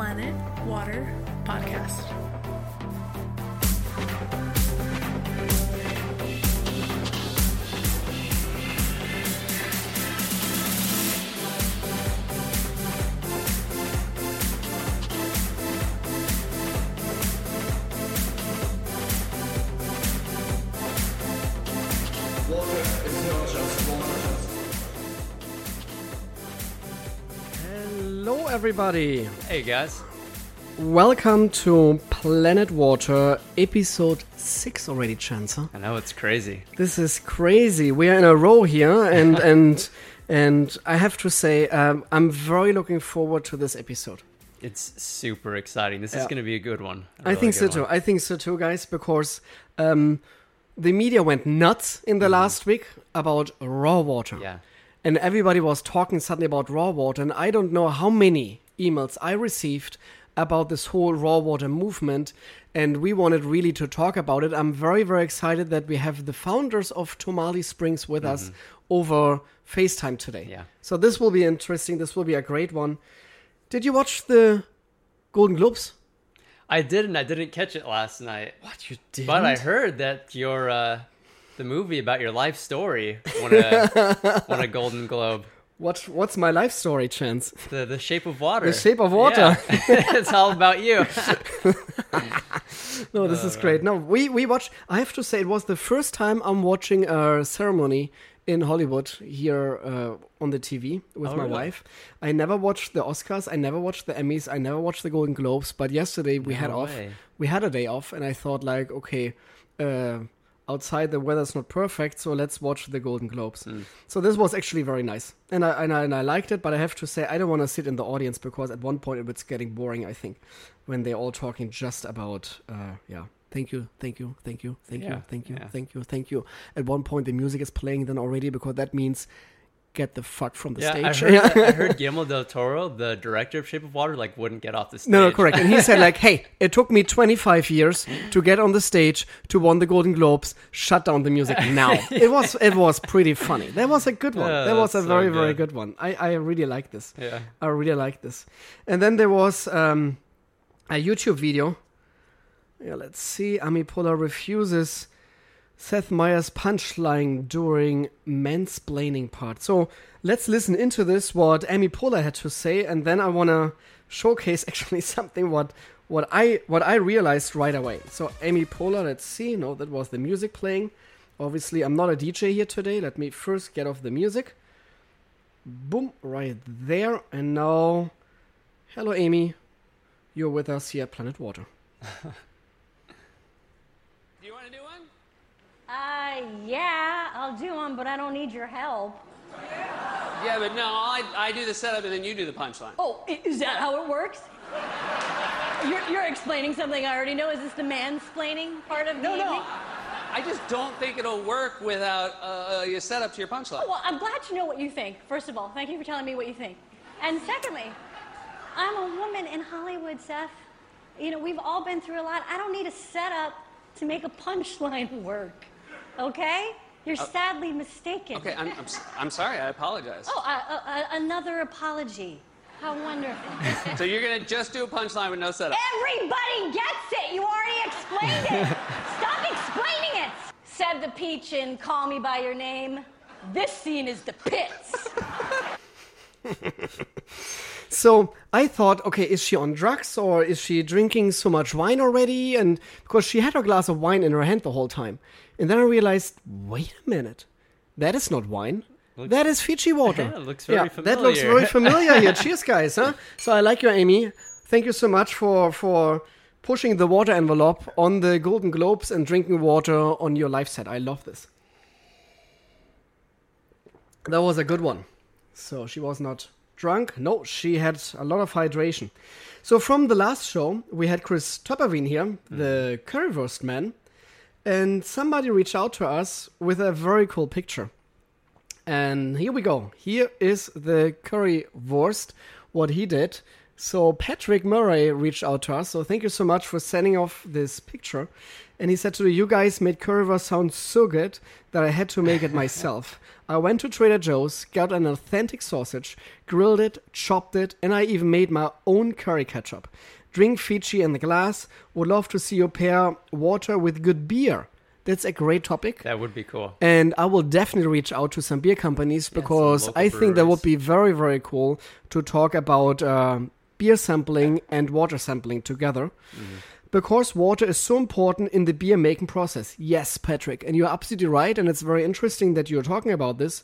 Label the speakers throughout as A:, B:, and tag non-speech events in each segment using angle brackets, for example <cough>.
A: Planet Water Podcast.
B: Everybody.
C: Hey guys.
B: Welcome to Planet Water, episode 6 already, Chancer.
C: I know it's crazy.
B: This is crazy. We are in a row here, and <laughs> and and I have to say, um, I'm very looking forward to this episode.
C: It's super exciting. This is going to be a good one. A
B: I
C: really
B: think so
C: good
B: too. I think so too, guys, because um, the media went nuts in the last week about raw water.
C: Yeah.
B: And everybody was talking suddenly about raw water and i don't know how many emails i received about this whole raw water movement and we wanted really to talk about it. I'm very very excited that we have the founders of Tourmaline Springs with us over facetime today.
C: Yeah.
B: so this will be interesting. This will be a great one. Did you watch the golden globes?
C: I didn't. I didn't catch it last night.
B: what you did
C: But I heard that your uh, the movie about your life story won a <laughs> won a Golden Globe.
B: what, what's my life story chance
C: The The Shape of Water.
B: The Shape of Water.
C: Yeah. <laughs> it's all about you. <laughs>
B: No, this is great. No, we we watched. I have to say, it was the first time I'm watching a ceremony in Hollywood here uh, on the TV with
C: Oh,
B: my
C: really?
B: wife. I never watched the Oscars. I never watched the Emmys. I never watched the Golden Globes. But yesterday we had
C: No
B: off. We had a day off, and I thought like, okay. Uh, Outside the weather's not perfect, so let's watch the Golden Globes.
C: Hmm.
B: So this was actually very nice, and I, and I and I liked it. But I have to say, I don't want to sit in the audience because at one point it was getting boring. I think when they're all talking just about, uh, yeah, thank you, thank you, thank you, thank
C: Yeah,
B: you, thank you,
C: yeah.
B: thank you, thank you. At one point, the music is playing then already because that means get the fuck from the
C: Yeah, I
B: stage.
C: heard, I heard <laughs> Guillermo del Toro, the director of Shape of Water, like wouldn't get off the stage.
B: No, no, correct. And he said, like, hey, it took me 25 years to get on the stage to won the Golden Globes. Shut down the music <laughs> now. It was, it was pretty funny. That was a good one.
C: Yeah,
B: that was a
C: so
B: very, very
C: good.
B: good one. I, I really like this.
C: Yeah.
B: I really like this. And then there was um, a YouTube video. Yeah, let's see. Amy Poehler refuses Seth Meyers' punchline during mansplaining part. So let's listen into this what Amy Poehler had to say, and then I want to showcase <laughs> actually something what what I what I realized right away. So Amy Poehler, let's see. No, that was the music playing. Obviously, I'm not a DJ here today. Let me first get off the music. Boom, right there. And now, hello, Amy. You're with us here at Planet Water. <laughs>
D: Do you want to do one?
E: Uh, yeah, I'll do one, but I don't need your help.
D: Yeah, but no, I, I do the setup and then you do the punchline.
E: Oh, is that how it works? You're, you're explaining something I already know. Is this the mansplaining part of the
D: No, no.
E: evening?
D: I just don't think it'll work without uh, your setup to your punchline.
E: Oh, Well, I'm glad to know what you think. First of all, thank you for telling me what you think. And secondly, I'm a woman in Hollywood, Seth. You know, we've all been through a lot. I don't need a setup to make a punchline <laughs> work. Okay? You're sadly mistaken.
D: Okay, I'm, I'm, I'm sorry. I apologize.
E: Oh, uh, uh, uh, another apology. How wonderful. <laughs>
D: So you're gonna just do a punchline with no setup?
E: Everybody gets it. You already explained it. <laughs> Stop explaining it. Said the peach in Call Me By Your Name. This scene is the pits. <laughs>
B: So I thought, okay, is she on drugs or is she drinking so much wine already? And because she had a glass of wine in her hand the whole time. And then I realized, wait a minute, that is not wine. that is Fiji water. <laughs>
C: Yeah, looks very
B: That looks very familiar here. <laughs> Cheers, guys. Huh? So I like you, Amy. Thank you so much for for pushing the water envelope on the Golden Globes and drinking water on your live set. I love this. That was a good one. So she was not drunk. No, she had a lot of hydration. So from the last show, we had Chris Topperwien here, the mm-hmm. currywurst man, and somebody reached out to us with a very cool picture. And here we go. Here is the currywurst, what he did. So Patrick Murray reached out to us. So thank you so much for sending off this picture. And he said to me, You guys made currywurst sound so good that I had to make it myself. I went to Trader Joe's, got an authentic sausage, grilled it, chopped it, and I even made my own curry ketchup. Drink Fiji in the glass. Would love to see you pair water with good beer. That's a great topic.
C: That would be cool.
B: And I will definitely reach out to some beer companies because
C: local
B: I think that would be very, very cool to talk about um beer sampling and water sampling together.
C: Mm-hmm.
B: Because water is so important in the beer making process. Yes, Patrick. And you're absolutely right. And it's very interesting that you're talking about this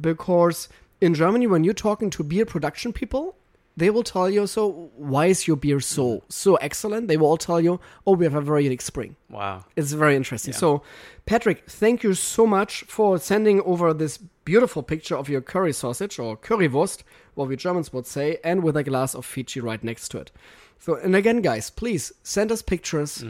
B: because in Germany, when you're talking to beer production people, they will tell you, so why is your beer so so excellent? They will all tell you, oh, we have a very unique spring.
C: Wow.
B: It's very interesting. So, Patrick, thank you so much for sending over this beautiful picture of your curry sausage or currywurst, what we Germans would say, and with a glass of Fiji right next to it. So, and again, guys, please send us pictures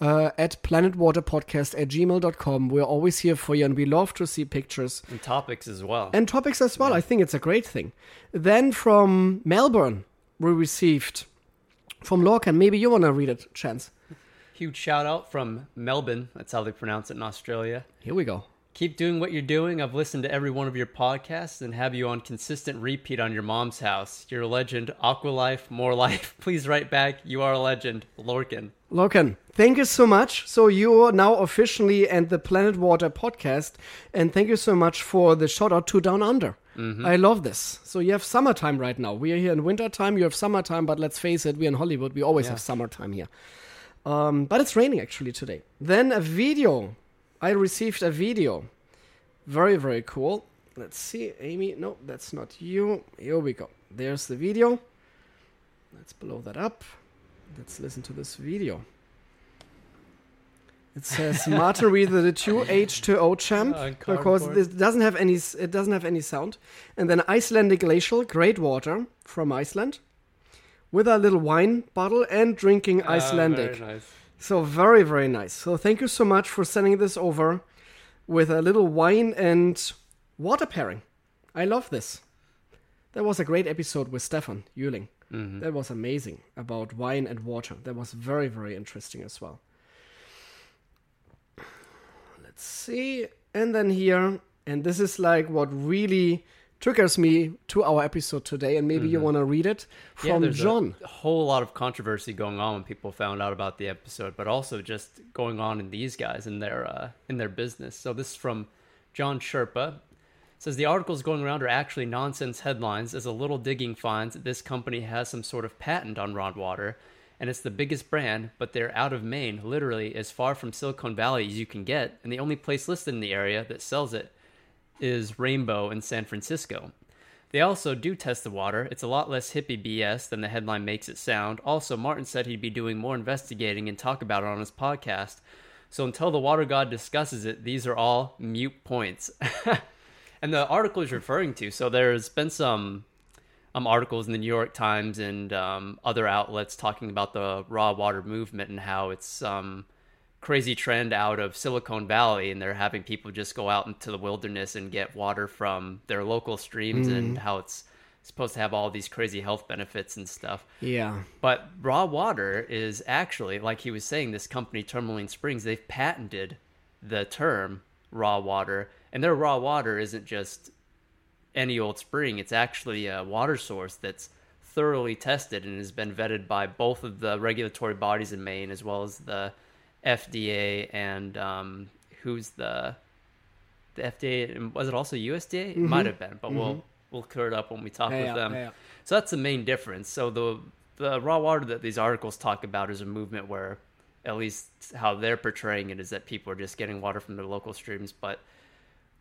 B: uh, at planetwaterpodcast at gmail.com. We're always here for you, and we love to see pictures
C: And topics as well.
B: and topics as well. I think it's a great thing. Then from Melbourne, we received from Lorcan. Maybe you want to read it, Chance.
C: Huge shout out from Melbourne. That's how they pronounce it in Australia.
B: Here we go.
C: Keep doing what you're doing. I've listened to every one of your podcasts and have you on consistent repeat on your mom's house. You're a legend. Aqua Life, more life. <laughs> Please write back. You are a legend. Lorcan.
B: Logan, thank you so much. So you are now officially at the Planet Water podcast, and thank you so much for the shout out to Down Under. I love this. So you have summertime right now. We are here in wintertime. You have summertime, but let's face it, we're in Hollywood. We always have summertime here. Um, but it's raining actually today. Then a video. I received a video. Very very cool. Let's see, Amy. No, that's not you. Here we go. There's the video. Let's blow that up. Let's listen to this video. It says <laughs> Martin Reader the two H2O champ
C: On
B: because this doesn't have any it doesn't have any sound. And then Icelandic glacial great water from Iceland with a little wine bottle and drinking Icelandic.
C: Ah, very nice.
B: So very very nice. So thank you so much for sending this over with a little wine and water pairing. I love this. That was a great episode with Stefan Euling. Mm-hmm. That was amazing about wine and water. That was very very interesting as well. Let's see. And then here, and this is like what really triggers me to our episode today, and maybe you want to read it
C: Yeah,
B: from
C: there's a whole lot of controversy going on when people found out about the episode, but also just going on in these guys in their uh, in their business. So this is from John Sherpa. It says the articles going around are actually nonsense headlines. As a little digging finds that this company has some sort of patent on Raw Water, and it's the biggest brand, but they're out of Maine, literally as far from Silicon Valley as you can get, and the only place listed in the area that sells it is Rainbow in San Francisco. They also do test the water. It's a lot less hippie BS than the headline makes it sound. Also, Martin said he'd be doing more investigating and talk about it on his podcast. So until the water god discusses it, these are all mute points. <laughs> and the article is referring to, so there's been some um, articles in the New York Times and um, other outlets talking about the raw water movement and how it's um, crazy trend out of Silicon Valley, and they're having people just go out into the wilderness and get water from their local streams, and mm. how it's supposed to have all these crazy health benefits and stuff.
B: Yeah.
C: But raw water is actually, like he was saying, this company, Tourmaline Springs, they've patented the term raw water, and their raw water isn't just any old spring. It's actually a water source that's thoroughly tested and has been vetted by both of the regulatory bodies in Maine as well as the FDA and um, who's the the FDA and was it also USDA? It might have been, but we'll we'll clear it up when we talk
B: Yeah,
C: with
B: yeah,
C: them.
B: yeah.
C: So that's the main difference. So the the raw water that these articles talk about is a movement where, at least how they're portraying it, is that people are just getting water from their local streams. But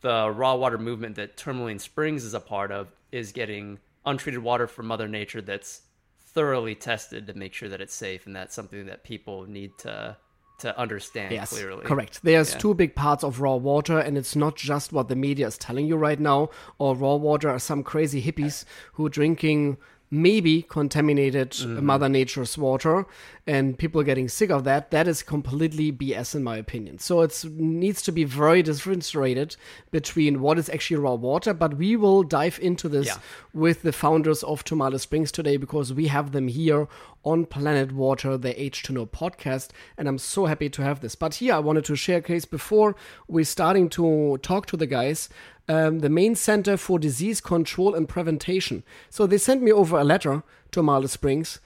C: the raw water movement that Tourmaline Springs is a part of is getting untreated water from Mother Nature that's thoroughly tested to make sure that it's safe, and that's something that people need to to understand
B: Yes,
C: clearly.
B: correct. There's
C: Yeah.
B: two big parts of raw water, and it's not just what the media is telling you right now, or raw water are some crazy hippies who are drinking maybe contaminated mm-hmm. Mother Nature's water and people are getting sick of that, that is completely BS in my opinion. So it needs to be very differentiated between what is actually raw water, but we will dive into this
C: Yeah.
B: with the founders of Tourmaline Springs today because we have them here on Planet Water, the H2No podcast, and I'm so happy to have this. But here I wanted to share a case before we're starting to talk to the guys. Um, the Maine Center for Disease Control and Prevention. So they sent me over a letter to Marle Springs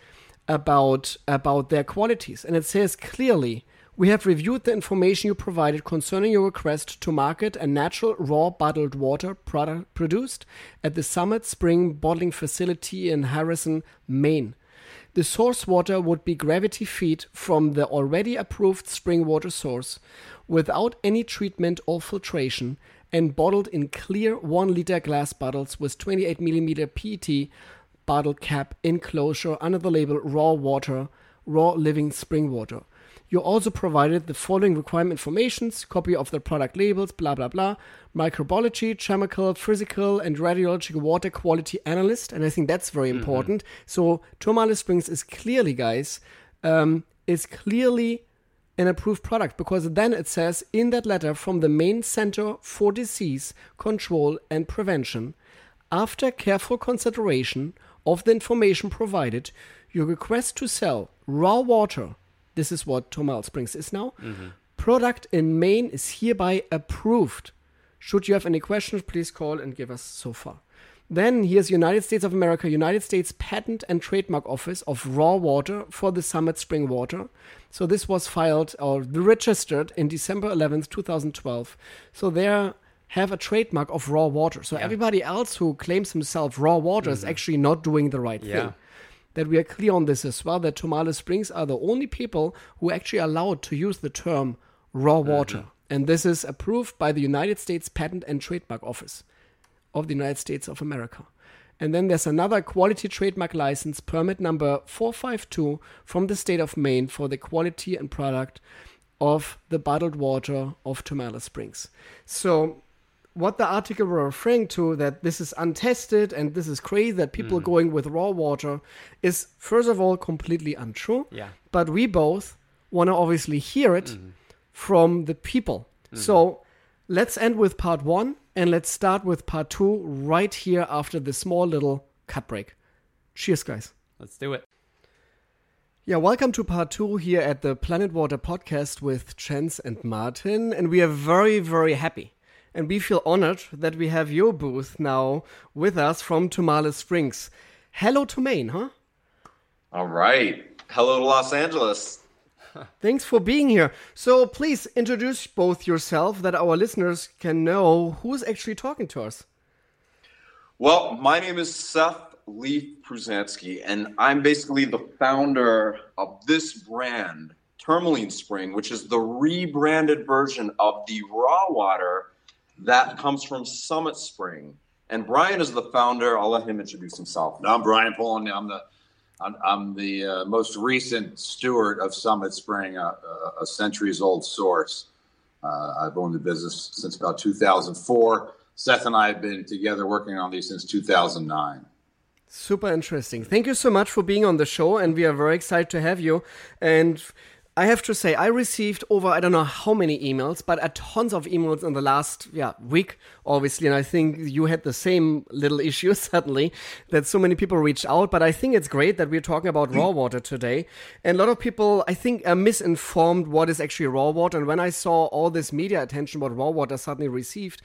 B: about about their qualities, and it says clearly. We have reviewed the information you provided concerning your request to market a natural raw bottled water product produced at the Summit Spring Bottling Facility in Harrison, Maine. The source water would be gravity fed from the already approved spring water source without any treatment or filtration and bottled in clear 1 liter glass bottles with 28 millimeter PET bottle cap enclosure under the label raw water, raw living spring water. You also provided the following requirement informations, copy of the product labels, blah blah blah, microbiology, chemical, physical, and radiological water quality analyst, and I think that's very important. So Tourmaline Springs is clearly, guys, um, is clearly an approved product because then it says in that letter from the Maine center for disease control and prevention after careful consideration of the information provided your request to sell raw water this is what Tourmaline Springs is now product in Maine is hereby approved should you have any questions please call and give us so far then here's United States of America, United States Patent and Trademark Office of Raw Water for the Summit Spring Water. So this was filed or registered in December 11th, 2012. So they have a trademark of raw water. So everybody else who claims himself raw water is actually not doing the right
C: Mm-hmm. Yeah.
B: thing. That we are clear on this as well. That Tourmaline Springs are the only people who are actually are allowed to use the term raw mm-hmm. water, and this is approved by the United States Patent and Trademark Office of the United States of America. And then there's another quality trademark license permit number 452 from the state of Maine for the quality and product of the bottled water of Tourmaline Springs. So what the article were referring to that this is untested and this is crazy that people are mm. going with raw water is first of all completely untrue.
C: Yeah.
B: But we both want to obviously hear it mm-hmm. from the people. Mm-hmm. So let's end with part one and let's start with part two right here after the small little cut break. Cheers, guys.
C: Let's do it.
B: Yeah, welcome to part two here at the Planet Water podcast with Chance and Martin. And we are very, very happy. And we feel honored that we have your booth now with us from Tourmaline Springs. Hello to Maine, huh?
F: All right. Hello to Los Angeles. <laughs>
B: Thanks for being here. So please introduce both yourself that our listeners can know who's actually talking to us.
F: Well, my name is Seth Leaf Pruzansky, and I'm basically the founder of this brand, Tourmaline Spring, which is the rebranded version of the raw water that comes from Summit Spring. And Brian is the founder. I'll let him introduce himself.
G: I'm Brian Pullen. I'm the I'm, I'm the uh, most recent steward of Summit Spring, a, a, a centuries old source. Uh, I've owned the business since about 2004. Seth and I have been together working on these since 2009.
B: Super interesting. Thank you so much for being on the show, and we are very excited to have you. And I have to say, I received over I don't know how many emails, but a tons of emails in the last yeah week, obviously. And I think you had the same little issue <laughs> suddenly that so many people reached out. But I think it's great that we're talking about raw mm. water today. And a lot of people, I think, are misinformed what is actually raw water. And when I saw all this media attention what raw water suddenly received.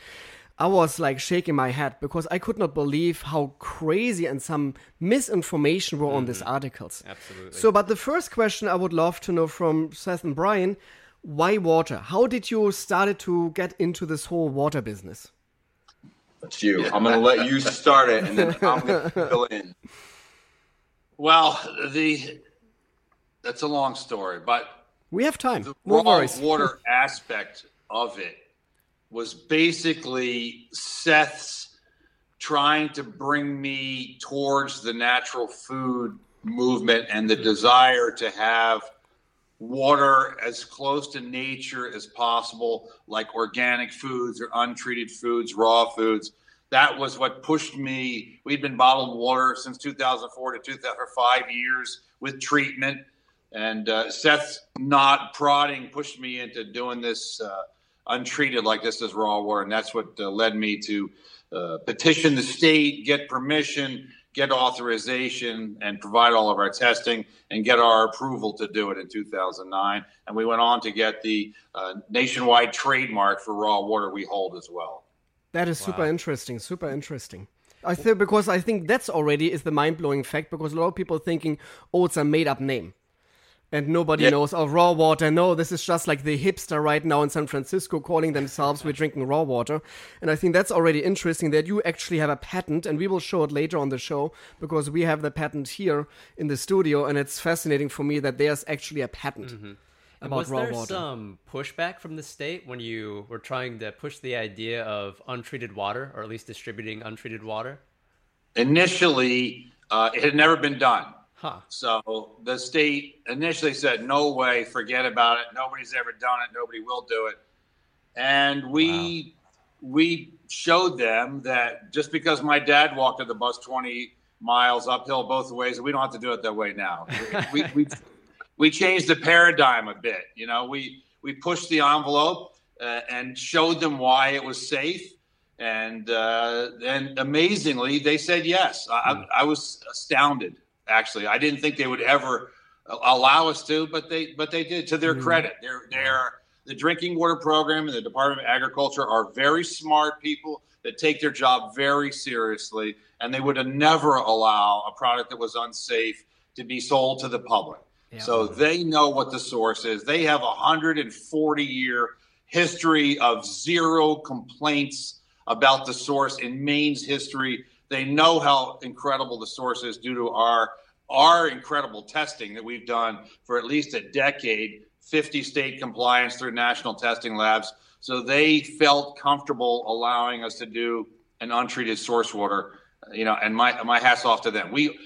B: I was like shaking my head because I could not believe how crazy and some misinformation were on these mm-hmm. articles.
C: Absolutely.
B: So, but the first question I would love to know from Seth and Brian why water? How did you started to get into this whole water business?
F: That's you. I'm going to let you start it, and then <laughs> I'm going to fill in.
G: Well, the that's a long story, but
B: We have time.
G: the
B: No
G: raw water aspect of it was basically Seth's trying to bring me towards the natural food movement and the desire to have water as close to nature as possible, like organic foods or untreated foods, raw foods. that was what pushed me. We'd been bottled water since 2004 to 2005 years with treatment, and uh, Seth's not prodding pushed me into doing this uh, untreated like this is raw water, and that's what uh, led me to uh, petition the state, get permission, get authorization, and provide all of our testing and get our approval to do it in 2009. And we went on to get the uh, nationwide trademark for raw water we hold as well.
B: That is super interesting. Super interesting. I think because I think that's already is the mind blowing fact because a lot of people thinking, oh, it's a made up name. And nobody
G: Yeah.
B: knows, oh, raw water. No, this is just like the hipster right now in San Francisco calling themselves, we're drinking raw water. And I think that's already interesting that you actually have a patent, and we will show it later on the show because we have the patent here in the studio. And it's fascinating for me that there's actually a patent
C: And
B: about
C: was
B: raw
C: there
B: water.
C: some pushback from the state when you were trying to push the idea of untreated water, or at least distributing untreated water?
G: Initially, uh, it had never been done.
C: Huh.
G: So the state initially said, no way, forget about it. Nobody's ever done it. Nobody will do it. And we we showed them that just because my dad walked to the bus 20 miles uphill both ways, we don't have to do it that way now. we, we, we changed the paradigm a bit. You know, we we pushed the envelope uh, and showed them why it was safe. And uh, and amazingly, they said yes. I, I I was astounded. Actually, I didn't think they would ever allow us to, but they but they did. To their mm-hmm. credit, they're they're the drinking water program and the Department of Agriculture are very smart people that take their job very seriously, and they would have never allow a product that was unsafe to be sold to the public. So they know what the source is. They have a 140 year history of zero complaints about the source in Maine's history. They know how incredible the source is due to our our incredible testing that we've done for at least a decade, 50 state compliance through national testing labs. So they felt comfortable allowing us to do an untreated source water, you know, and my my hats off to them. We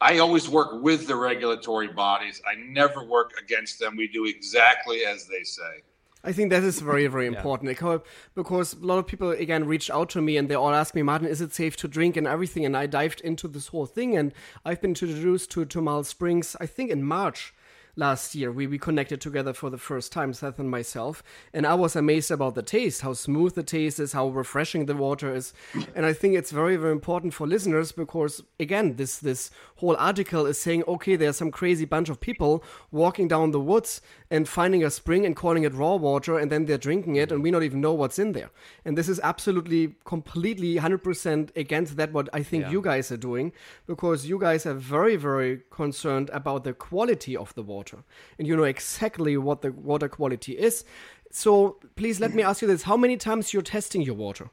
G: I always work with the regulatory bodies. I never work against them. We do exactly as they say.
B: I think that is very, very <laughs> important. Because- because a lot of people again reached out to me and they all asked me, Martin, is it safe to drink and everything? And I dived into this whole thing. And I've been introduced to Tourmaline Springs, I think in March last year. We, we connected together for the first time, Seth and myself, and I was amazed about the taste, how smooth the taste is, how refreshing the water is. And I think it's very, very important for listeners because again, this this whole article is saying, okay, there's some crazy bunch of people walking down the woods and finding a spring and calling it raw water and then they're drinking it and we don't even know what's in there. And this is absolutely completely 100% against that what I think you guys are doing because you guys are very very concerned about the quality of the water and you know exactly what the water quality is. So please let me ask you this, how many times you're testing your water?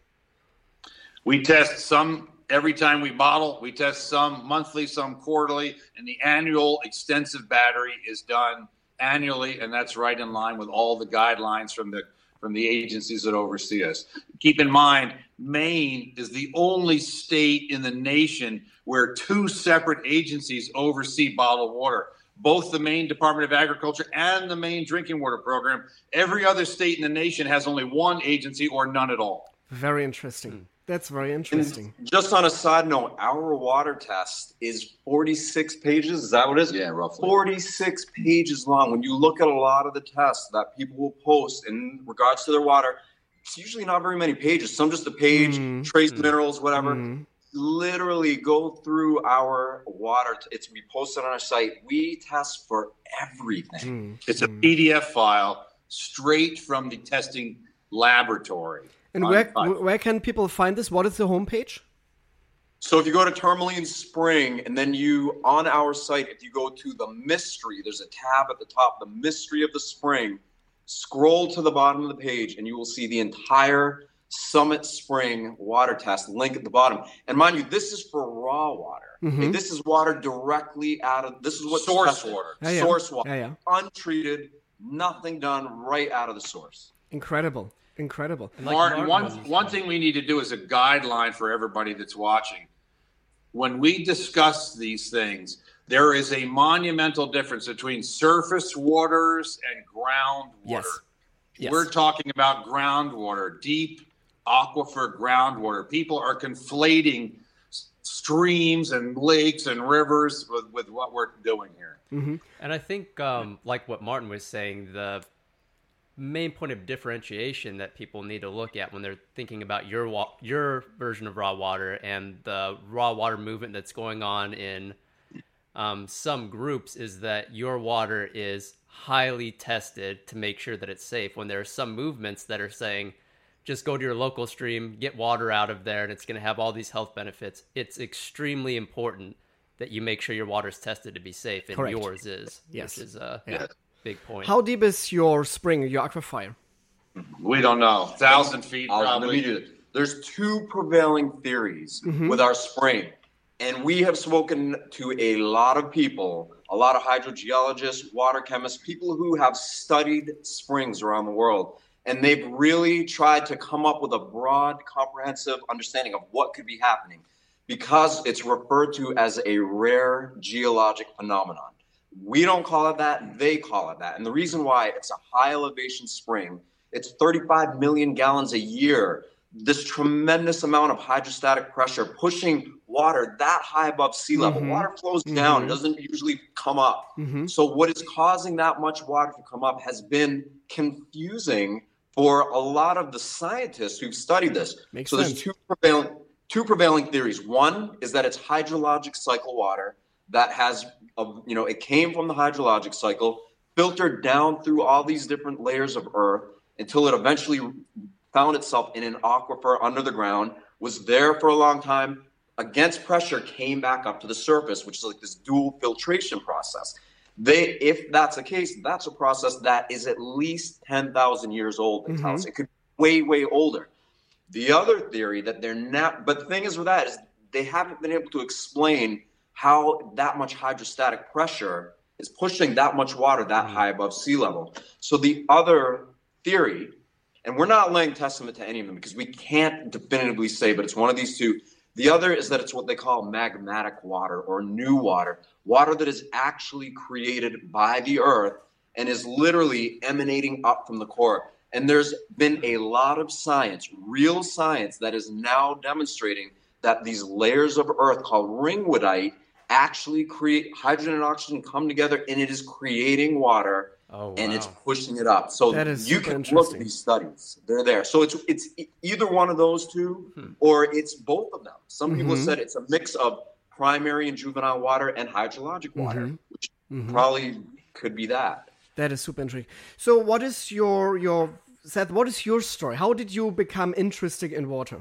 G: We test some every time we bottle. We test some monthly, some quarterly, and the annual extensive battery is done annually, and that's right in line with all the guidelines from the from the agencies that oversee us. Keep in mind, Maine is the only state in the nation where two separate agencies oversee bottled water. Both the Maine Department of Agriculture and the Maine Drinking Water Program. Every other state in the nation has only one agency or none at all.
B: Very interesting. That's very interesting.
F: Just on a side note, our water test is 46 pages. Is that what it is?
G: Yeah, roughly.
F: 46 pages long. When you look at a lot of the tests that people will post in regards to their water, it's usually not very many pages. Some just a page,
B: Mhm.
F: trace minerals, whatever.
B: Mhm.
F: Literally go through our water. It's we posted on our site. We test for everything.
B: Mm.
G: It's a PDF file straight from the testing laboratory.
B: And where where can people find this? What is the homepage?
F: So if you go to Tourmaline Spring and then you on our site, if you go to the mystery, there's a tab at the top, the mystery of the spring. Scroll to the bottom of the page and you will see the entire Summit Spring water test link at the bottom. And mind you, this is for raw water. Okay,
B: Mhm.
F: this is water directly out of this is what
G: Source water.
B: Yeah, yeah.
F: Source water.
B: Yeah, yeah.
F: Untreated, nothing done right out of the source.
B: Incredible. Incredible.
C: Like
G: Martin,
C: Martin
G: one one thing we need to do as a guideline for everybody that's watching. When we discuss these things, there is a monumental difference between surface waters and groundwater.
B: Yes. Yes.
G: We're talking about groundwater, deep aquifer groundwater. People are conflating streams and lakes and rivers with, with what we're doing here.
C: And I think, um, like what Martin was saying, the main point of differentiation that people need to look at when they're thinking about your wa- your version of raw water and the raw water movement that's going on in um, some groups is that your water is highly tested to make sure that it's safe. When there are some movements that are saying, just go to your local stream, get water out of there, and it's going to have all these health benefits. It's extremely important that you make sure your water is tested to be safe, and
B: Correct.
C: yours is,
B: Yes.
C: which is a
B: Yeah.
C: big point.
B: How deep is your spring, your aquifer?
G: We don't know. Thousand feet,
F: I'll- let me
G: probably.
F: do this. There's two prevailing theories
B: Mm-hmm.
F: with our spring, and we have spoken to a lot of people, a lot of hydrogeologists, water chemists, people who have studied springs around the world, and they've really tried to come up with a broad, comprehensive understanding of what could be happening, because it's referred to as a rare geologic phenomenon. We don't call it that, they call it that. And the reason why it's a high elevation spring, it's 35 million gallons a year. This tremendous amount of hydrostatic pressure pushing water that high above sea level.
B: Mhm.
F: Water flows down,
B: Mhm.
F: it doesn't usually come up.
B: Mhm.
F: So, what is causing that much water to come up has been confusing for a lot of the scientists who've studied this.
B: Makes
F: so,
B: sense.
F: there's two prevailing two prevailing theories. One is that it's hydrologic cycle water that has, a, you know, it came from the hydrologic cycle, filtered down through all these different layers of earth until it eventually found itself in an aquifer under the ground, was there for a long time, against pressure, came back up to the surface, which is like this dual filtration process. They, if that's the case, that's a process that is at least 10,000 years old. They tell us. It could be way, way older. The other theory that they're not, but the thing is with that is they haven't been able to explain how that much hydrostatic pressure is pushing that much water that mm-hmm. high above sea level. So the other theory, and we're not laying testament to any of them because we can't definitively say, but it's one of these two. The other is that it's what they call magmatic water or new water, water that is actually created by the earth and is literally emanating up from the core. And there's been a lot of science, real science, that is now demonstrating that these layers of earth called ringwoodite actually create hydrogen and oxygen come together and it is creating water
C: Oh,
F: and it's pushing it up. So
B: That is
F: you can look at these studies; they're there. So it's it's either one of those two,
C: Hmm.
F: or it's both of them. Some people
B: Mhm.
F: have said it's a mix of primary and juvenile water and hydrologic water,
B: Mhm.
F: which
B: Mhm.
F: probably could be that.
B: That is super intriguing. So, what is your your Seth? What is your story? How did you become interested in water?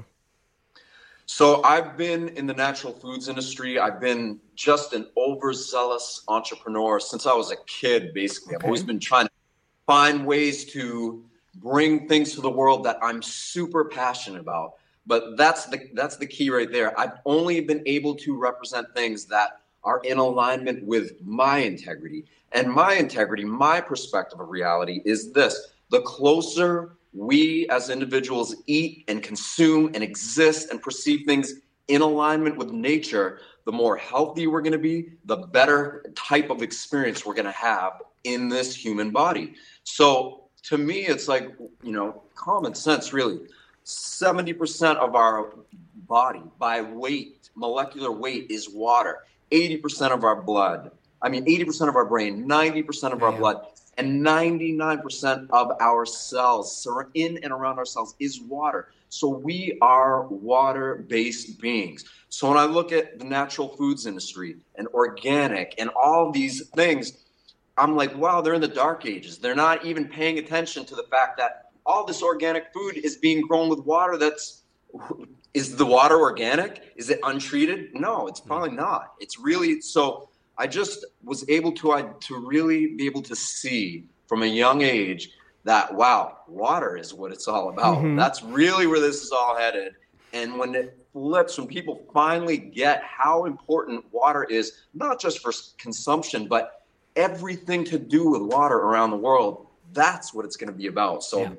F: So I've been in the natural foods industry. I've been just an overzealous entrepreneur since I was a kid. Basically, I've always been trying to find ways to bring things to the world that I'm super passionate about. But that's the that's the key right there. I've only been able to represent things that are in alignment with my integrity. And my integrity, my perspective of reality is this. The closer we as individuals eat and consume and exist and perceive things in alignment with nature, the more healthy we're going to be, the better type of experience we're going to have in this human body. So to me, it's like, you know, common sense, really. 70% of our body by weight, molecular weight, is water. 80% of our blood, I mean, 80% of our brain, 90% of our
B: Yeah.
F: blood, and 99% of our cells in and around our cells is water. So we are water based beings. So when I look at the natural foods industry and organic and all these things, I'm like, wow, they're in the dark ages. They're not even paying attention to the fact that all this organic food is being grown with water that's is the water organic? Is it untreated? No, it's hmm. probably not. It's really so I just was able to I, to really be able to see from a young age that wow, water is what it's all about.
B: Mhm.
F: That's really where this is all headed. And when it flips, when people finally get how important water is, not just for consumption, but everything to do with water around the world, that's what it's going to be about. So
B: Yeah.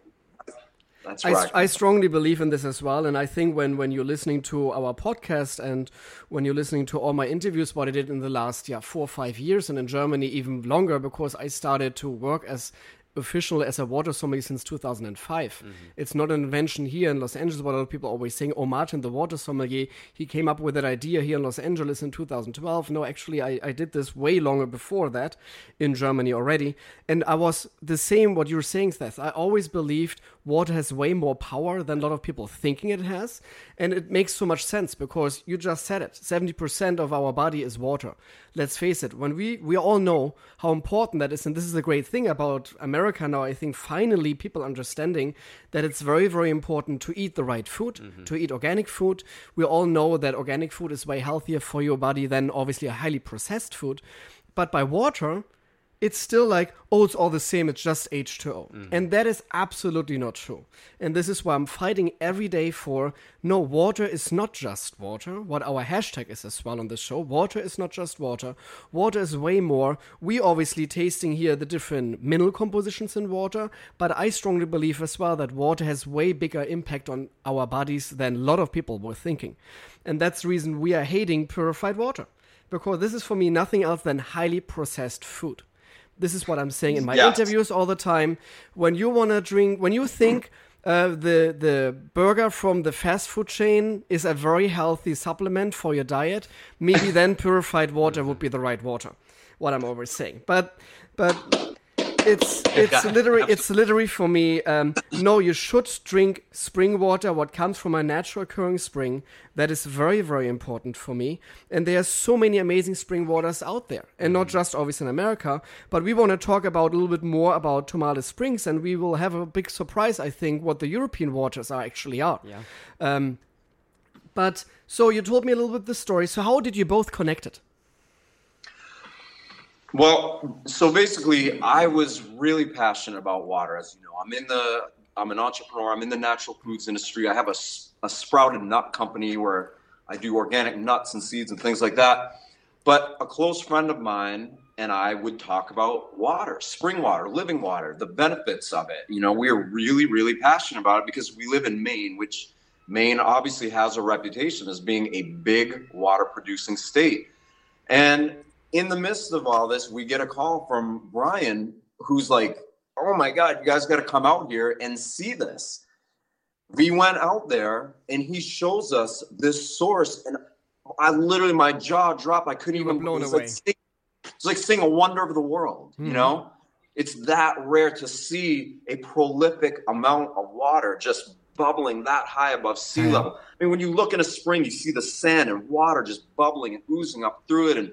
F: That's
B: I,
F: right.
B: I strongly believe in this as well, and I think when when you're listening to our podcast and when you're listening to all my interviews, what I did in the last yeah four or five years, and in Germany even longer, because I started to work as official as a water sommelier since 2005. Mm-hmm. It's not an invention here in Los Angeles. What a lot of people always saying, "Oh, Martin, the water sommelier, he came up with that idea here in Los Angeles in 2012." No, actually, I, I did this way longer before that in Germany already, and I was the same. What you're saying, Seth. I always believed water has way more power than a lot of people thinking it has, and it makes so much sense because you just said it. 70% of our body is water. Let's face it. When we we all know how important that is, and this is the great thing about America now. I think finally people understanding that it's very very important to eat the right food, mm-hmm. to eat organic food. We all know that organic food is way healthier for your body than obviously a highly processed food. But by water, it's still like, oh, it's all the same, it's just H2O. Mm. And that is absolutely not true. And this is why I'm fighting every day for no, water is not just water. What our hashtag is as well on this show water is not just water. Water is way more. We obviously tasting here the different mineral compositions in water, but I strongly believe as well that water has way bigger impact on our bodies than a lot of people were thinking. And that's the reason we are hating purified water. Because this is for me nothing else than highly processed food. This is what I'm saying in my
F: Yes.
B: interviews all the time. When you want to drink, when you think uh, the the burger from the fast food chain is a very healthy supplement for your diet, maybe then purified water would be the right water. What I'm always saying, but but it's <laughs> it's literally it's literally for me. Um, no, you should drink spring water. What comes from a natural occurring spring. That is very very important for me. And there are so many amazing spring waters out there, and not just obviously in America. But we want to talk about a little bit more about Tourmaline Springs, and we will have a big surprise. I think what the European waters are actually are.
C: Yeah.
B: Um, but so you told me a little bit the story. So how did you both connect it?
F: Well, so basically, I was really passionate about water. As you know, I'm in the, I'm an entrepreneur. I'm in the natural foods industry. I have a, a sprouted nut company where I do organic nuts and seeds and things like that. But a close friend of mine and I would talk about water, spring water, living water, the benefits of it. You know, we are really, really passionate about it because we live in Maine, which Maine obviously has a reputation as being a big water producing state. And in the midst of all this, we get a call from Brian, who's like, Oh my God, you guys got to come out here and see this. We went out there and he shows us this source, and I literally, my jaw dropped. I couldn't
B: You
F: even
B: blown
F: it was
B: away.
F: Like seeing, it's like seeing a wonder of the world, you hmm. know? It's that rare to see a prolific amount of water just bubbling that high above sea level. I mean, when you look in a spring, you see the sand and water just bubbling and oozing up through it, and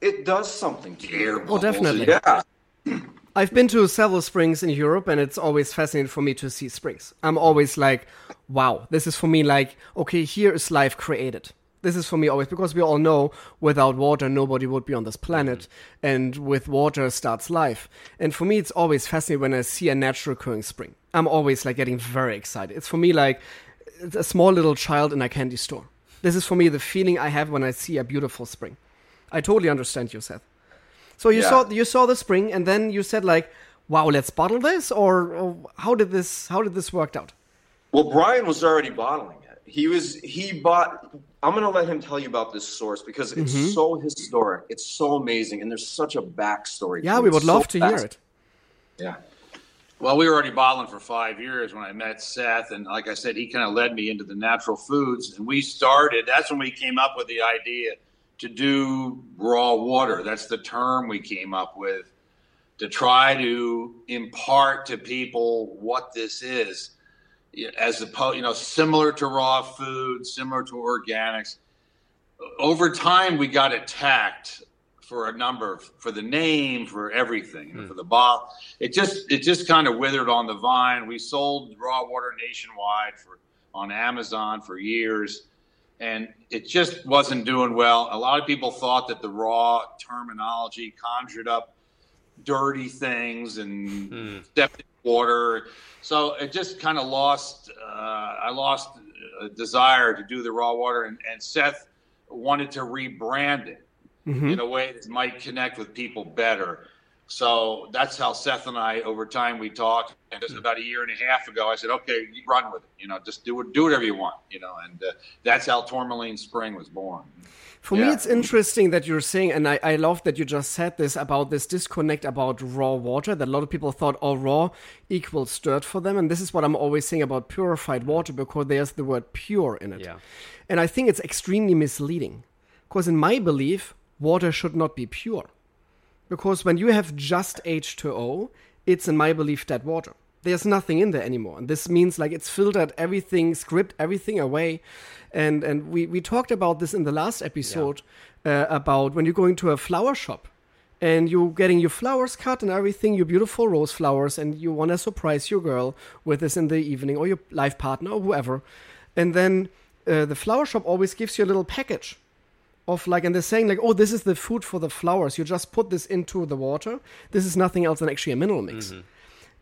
F: it does something to your
B: Oh, definitely.
F: Yeah. <clears throat>
B: I've been to several springs in Europe, and it's always fascinating for me to see springs. I'm always like, wow, this is for me like, okay, here is life created. This is for me always because we all know without water, nobody would be on this planet, mm-hmm. and with water starts life. And for me, it's always fascinating when I see a natural occurring spring. I'm always like getting very excited. It's for me like a small little child in a candy store. This is for me the feeling I have when I see a beautiful spring. I totally understand you, Seth. So you
F: Yeah.
B: saw you saw the spring, and then you said like, "Wow, let's bottle this," or, or how did this how did this work out?
F: Well, Brian was already bottling it. He was he bought. I'm going to let him tell you about this source because it's
B: Mm-hmm.
F: so historic. It's so amazing, and there's such a backstory.
B: Yeah,
F: to
B: we
F: it.
B: would
F: So
B: love to hear it.
F: Yeah.
G: Well, we were already bottling for five years when I met Seth, and like I said, he kind of led me into the natural foods, and we started. That's when we came up with the idea to do raw water. That's the term we came up with to try to impart to people what this is, as opposed, you know, similar to raw food, similar to organics. Over time, we got attacked for a number for the name for everything know, hmm. for the bottle. It just it just kind of withered on the vine. We sold raw water nationwide for on amazon for years and it just wasn't doing well. A lot of people thought that the raw terminology conjured up dirty things and septic water. So it just kind of lost uh, i lost a desire to do the raw water. And, and seth wanted to rebrand it in a way that might connect with people better. So that's how Seth and I, over time, we talked. And just about a year and a half ago, I said, "Okay, you run with it. You know, just do it, do whatever you want. You know." And uh, that's how Tourmaline Spring was born.
B: For me, it's interesting that you're saying, and I, I love that you just said this about this disconnect about raw water. That a lot of people thought, oh, raw equals dirt for them. And this is what I'm always saying about purified water because there's the word pure in it.
C: Yeah.
B: And I think it's extremely misleading. Because in my belief, water should not be pure. Because when you have just H2O, it's in my belief dead water. There's nothing in there anymore. And this means like it's filtered everything, script everything away. And and we, we talked about this in the last episode uh, about when you're going to a flower shop and you're getting your flowers cut and everything, your beautiful rose flowers, and you want to surprise your girl with this in the evening or your life partner or whoever. And then uh, the flower shop always gives you a little package of like, and they're saying like, oh, this is the food for the flowers. You just put this into the water. This is nothing else than actually a mineral mix.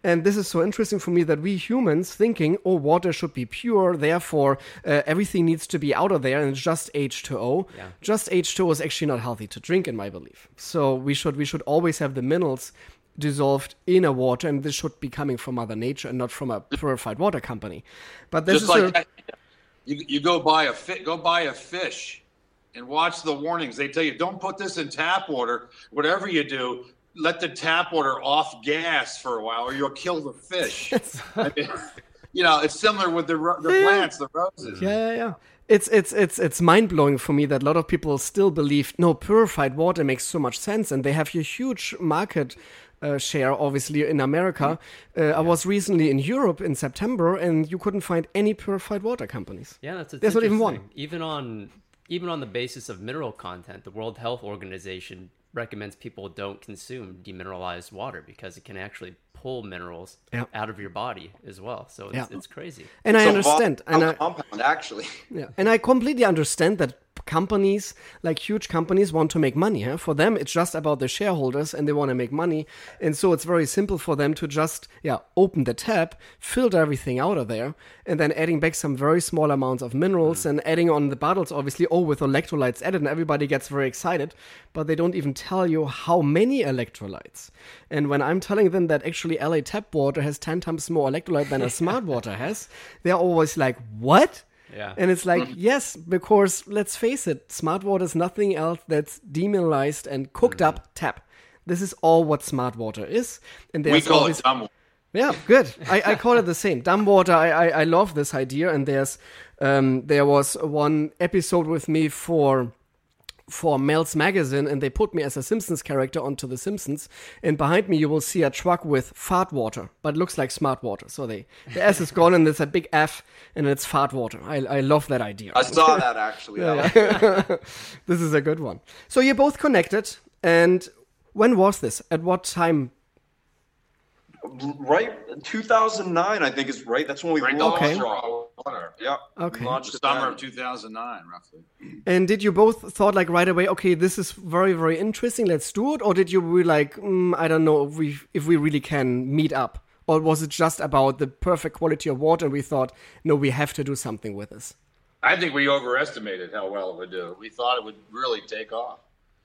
B: And this is so interesting for me that we humans thinking, oh, water should be pure, therefore uh, everything needs to be out of there, and it's just H2O.
C: Yeah.
B: Just H2O is actually not healthy to drink, in my belief. So we should we should always have the minerals dissolved in a water, and this should be coming from Mother Nature and not from a purified water company. But this
G: Just
B: is
G: like
B: a,
G: you, you go buy a fi- go buy a fish, and watch the warnings. They tell you don't put this in tap water. Whatever you do, let the tap water off gas for a while, or you'll kill the fish. <laughs> I mean, you know, it's similar with the ro- the plants, the roses.
B: Yeah, yeah, yeah. It's it's it's it's mind blowing for me that a lot of people still believe no purified water makes so much sense, and they have a huge market uh, share, obviously in America. Uh, I was recently in Europe in September, and you couldn't find any purified water companies.
C: Yeah, that's it's
B: There's not even one.
C: Even on even on the basis of mineral content, the World Health Organization recommends people don't consume demineralized water because it can actually pull minerals
B: Yeah.
C: out of your body as well. So it's,
B: Yeah.
C: it's crazy.
B: And I
F: It's a
B: understand, and
F: volatile
B: I,
F: compound, actually. <laughs>
B: Yeah, and I completely understand that companies, like huge companies, want to make money. Huh? For them, it's just about the shareholders, and they want to make money, and so it's very simple for them to just yeah open the tap, filter everything out of there, and then adding back some very small amounts of minerals mm. and adding on the bottles, obviously, oh with electrolytes added, and everybody gets very excited, but they don't even tell you how many electrolytes. And when I'm telling them that actually LA tap water has ten times more electrolyte than a <laughs> smart water has, they're always like, "What?"
C: Yeah.
B: And it's like, <laughs> yes, because let's face it, smart water is nothing else that's demineralized and cooked up tap. This is all what smart water is. And
G: We
B: there's
G: call
B: always,
G: it dumb. <laughs>
B: yeah, good. I, I call it the same. Dumb water. I, I, I love this idea. And there's um, there was one episode with me for for Mel's magazine, and they put me as a Simpsons character onto the Simpsons. And behind me, you will see a truck with fart water, but it looks like smart water. So they the S is gone, and there's a big F, and it's fart water. I, I love that idea.
F: I saw that actually. That was- <laughs>
B: this is a good one. So you're both connected, and when was this? At what time?
F: Right, 2009, I think is right. That's when we
G: Right
F: launched
B: Okay.
G: raw water.
F: Yeah.
B: Okay.
F: we launched
G: summer of 2009, roughly.
B: And did you both thought like right away, okay, this is very very interesting, let's do it, or did you be like, mm, I don't know if we if we really can meet up, or was it just about the perfect quality of water? and We thought, no, we have to do something with this.
G: I think we overestimated how well it would do. We thought it would really take off.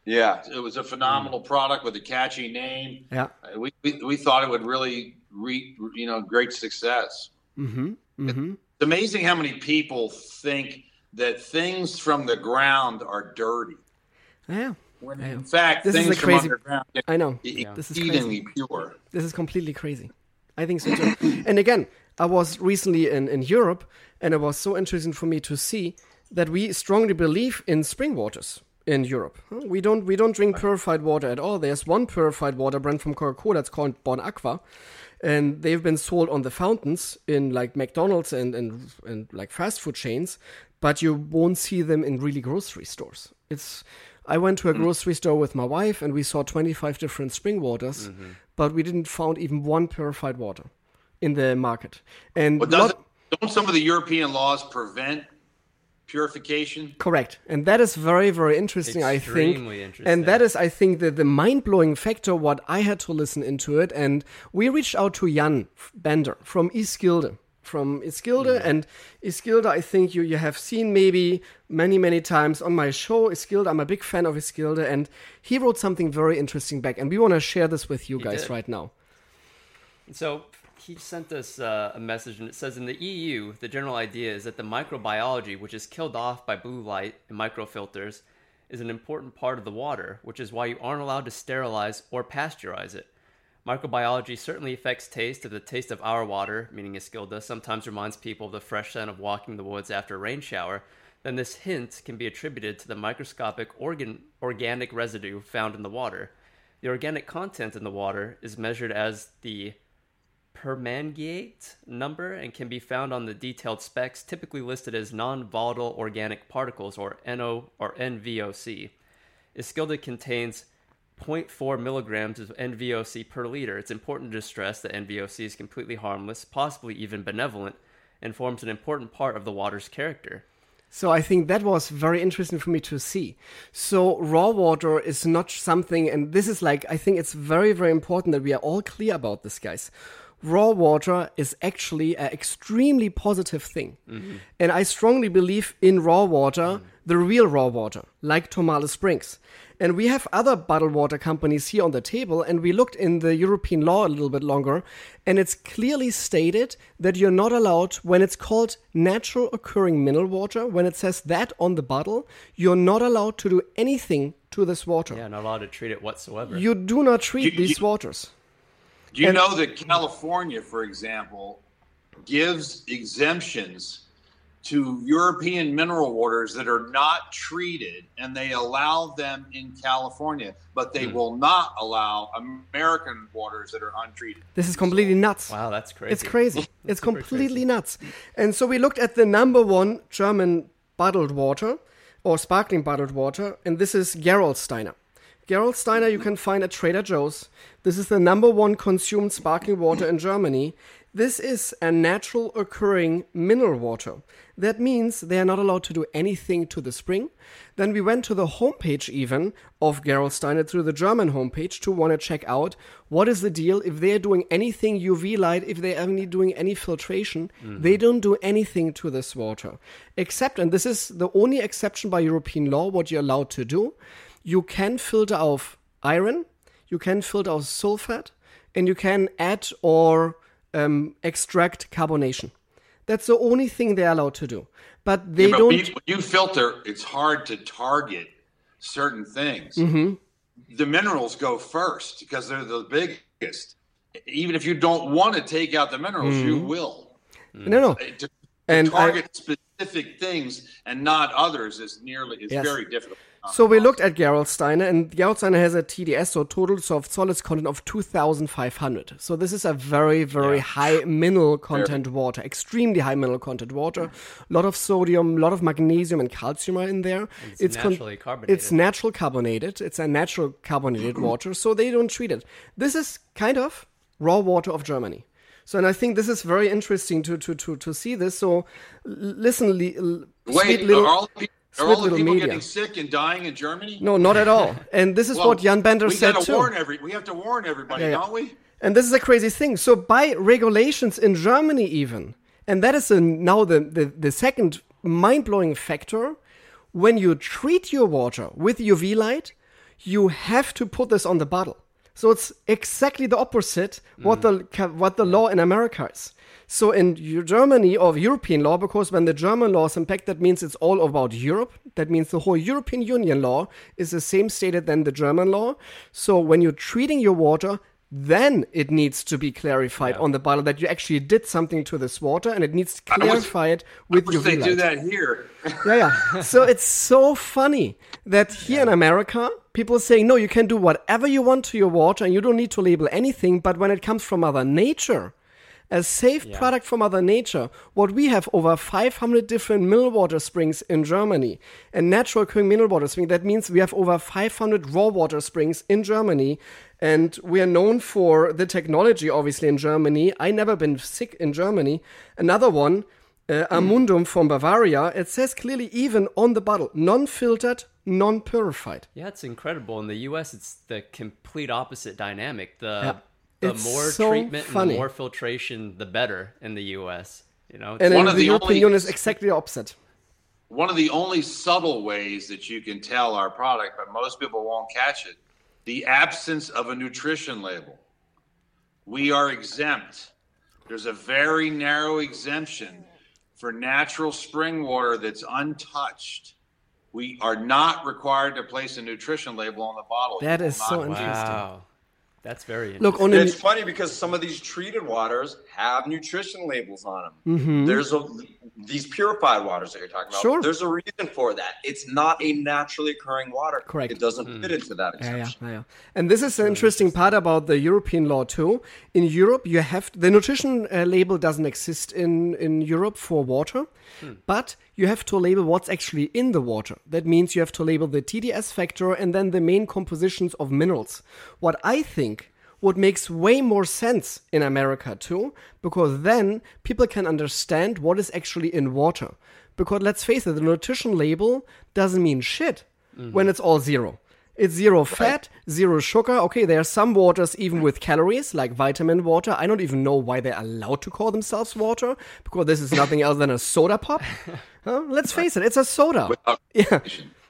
F: Yeah.
G: It was a phenomenal product with a catchy name.
B: Yeah.
G: We, we, we thought it would really re, you know great success.
B: Mm-hmm. Mm-hmm.
G: It's amazing how many people think that things from the ground are dirty.
B: Yeah.
G: When
B: Yeah.
G: in fact,
B: This is
G: things
B: a
G: from
B: crazy-
G: underground
B: I know.
G: e-
B: This is
G: exceedingly pure.
B: This is completely crazy. I think so too. <coughs> and again, I was recently in, in Europe, and it was so interesting for me to see that we strongly believe in spring waters in Europe. We don't we don't drink purified water at all. There's one purified water brand from Coca-Cola. It's called Bon Aqua, and they've been sold on the fountains in like McDonald's and and, and like fast food chains, but you won't see them in really grocery stores. It's I went to a mm. grocery store with my wife and we saw 25 different spring waters, mm-hmm. but we didn't found even one purified water in the market. And lot-
G: doesn't, don't some of the European laws prevent purification?
B: Correct. And that is very, very interesting, I think.
C: Extremely interesting.
B: And that is, I think, the, the mind blowing factor what I had to listen into it. And we reached out to Jan Bender from Iskilde from Iskilde, mm-hmm. and Iskilde, I think you you have seen maybe many many times on my show. Iskilde, I'm a big fan of Iskilde, and he wrote something very interesting back, and we want to share this with you guys
C: did.
B: right now.
C: So he sent us uh, a message, and it says in the EU, the general idea is that the microbiology, which is killed off by blue light and microfilters, is an important part of the water, which is why you aren't allowed to sterilize or pasteurize it. Microbiology certainly affects taste. If the taste of our water, meaning Iskilde, sometimes reminds people of the fresh scent of walking the woods after a rain shower, then this hint can be attributed to the microscopic organ, organic residue found in the water. The organic content in the water is measured as the permanganate number and can be found on the detailed specs, typically listed as non-volatile organic particles or NO or NVOC. Iskilde contains 0.4 milligrams of NVOC per liter. It's important to stress that NVOC is completely harmless, possibly even benevolent, and forms an important part of the water's character.
B: So I think that was very interesting for me to see. So raw water is not something, and this is like, I think it's very, very important that we are all clear about this, guys. Raw water is actually an extremely positive thing. Mm-hmm. And I strongly believe in raw water, mm. the real raw water, like Tourmaline Springs. And we have other bottled water companies here on the table, and we looked in the European law a little bit longer, and it's clearly stated that you're not allowed, when it's called natural occurring mineral water, when it says that on the bottle, you're not allowed to do anything to this water.
C: Yeah, not allowed to treat it whatsoever.
B: You do not treat
G: You-
B: these
G: you-
B: waters.
G: Do you
B: And-
G: know that California, for example, gives exemptions to European mineral waters that are not treated, and they allow them in California, but
B: Hmm.
G: they will not allow American waters that are untreated.
B: This is completely nuts.
C: wow, that's crazy.
B: It's crazy. <laughs> It's completely
C: crazy.
B: nuts. And so we looked at the number one German bottled water or sparkling bottled water, and this is Gerolsteiner. Gerolsteiner you can find at Trader Joe's. This is the number one consumed sparkling water in Germany. This is a natural occurring mineral water. That means they are not allowed to do anything to the spring. Then we went to the homepage even of Gerolsteiner through the German homepage to want to check out what is the deal if they are doing anything UV light, if they are only doing any filtration. Mm-hmm. They don't do anything to this water. Except, and this is the only exception by European law, what you're allowed to do, you can filter off iron, you can filter off sulfate, and you can add or um, extract carbonation. That's the only thing they're allowed to do. But they
G: Yeah, but
B: don't.
G: when you, when you filter, it's hard to target certain things.
B: Mm-hmm.
G: The minerals go first because they're the biggest. Even if you don't want to take out the minerals, you will.
B: no, no.
G: To, to
B: And I-
G: target specific things and not others is nearly is
B: Yes.
G: very difficult. Uh-huh.
B: So we looked at Gerolsteiner, and Gerolsteiner has a TDS, so total soft solids content of 2,500. So this is a very, very high mineral content water, extremely high mineral content water. A lot of sodium, a lot of magnesium and calcium are in there.
C: It's
B: con-
C: naturally carbonated.
B: It's natural carbonated. It's a natural carbonated <clears throat> water, so they don't treat it. This is kind of raw water of Germany. So, and I think this is very interesting to to to, to see this. So, listen, li-
G: Wait,
B: sweet little.
G: are all the, are all the people
B: media.
G: getting sick and dying in Germany?
B: No, not at all. <laughs> And this is
G: Well,
B: what Jan Bender
G: we
B: said too.
G: warn every. We have to warn everybody,
B: Yeah, yeah.
G: don't we?
B: And this is a crazy thing. So by regulations in Germany, even, and that is a, now the, the, the second mind blowing factor. When you treat your water with UV light, you have to put this on the bottle. So it's exactly the opposite what mm. the what the law in America is. So in Germany or European law, because when the German law is impact, that means it's all about Europe. That means the whole European Union law is the same stated than the German law. So when you're treating your water, then it needs to be clarified on the bottle that you actually did something to this water, and it needs
G: wish-
B: clarified with
G: I wish they do that here.
B: Yeah, yeah. <laughs> so it's so funny that here in America, people are saying, no, you can do whatever you want to your water and you don't need to label anything. But when it comes from Mother Nature, a safe product from Mother Nature, what we have over 500 different mineral water springs in Germany, a natural occurring mineral water spring. That means we have over 500 raw water springs in Germany, and we are known for the technology, obviously, in Germany. I never been sick in Germany. Another one, uh, Amundum from Bavaria, it says clearly even on the bottle, non-filtered, non-purified.
C: Yeah, it's incredible. In the U.S., it's the complete opposite dynamic. The
B: Yeah.
C: The
B: It's
C: more
B: so
C: treatment and
B: funny.
C: the more filtration, the better in the U.S. You know,
B: And
G: One
B: in
G: of
B: the,
G: the
B: European
G: only-
B: Union is exactly the opposite.
G: one of the only subtle ways that you can tell our product, but most people won't catch it, the absence of a nutrition label. We are exempt. There's a very narrow exemption for natural spring water that's untouched. We are not required to place a nutrition label on the bottle.
B: That
G: You will
B: is
G: not
B: so interesting.
C: wow, that's very interesting.
B: Look, on the,
F: It's funny because some of these treated waters have nutrition labels on them. Mm-hmm. There's a these purified waters that you're talking about.
B: Sure.
F: There's a reason for that. It's not a naturally occurring water.
B: Correct.
F: It doesn't fit into that
B: Yeah, yeah, yeah, yeah. And this is the interesting part about the European law too. In Europe, you have the nutrition uh, label doesn't exist in in Europe for water, but you have to label what's actually in the water. That means you have to label the TDS factor and then the main compositions of minerals. What I think what makes way more sense in America too, because then people can understand what is actually in water. Because let's face it, the nutrition label doesn't mean shit mm-hmm. when it's all zero. It's zero fat, zero sugar. Okay, there are some waters even with calories, like vitamin water. I don't even know why they're allowed to call themselves water, because this is nothing <laughs> else than a soda pop. Huh? Let's face it, it's a soda. <laughs> Yeah.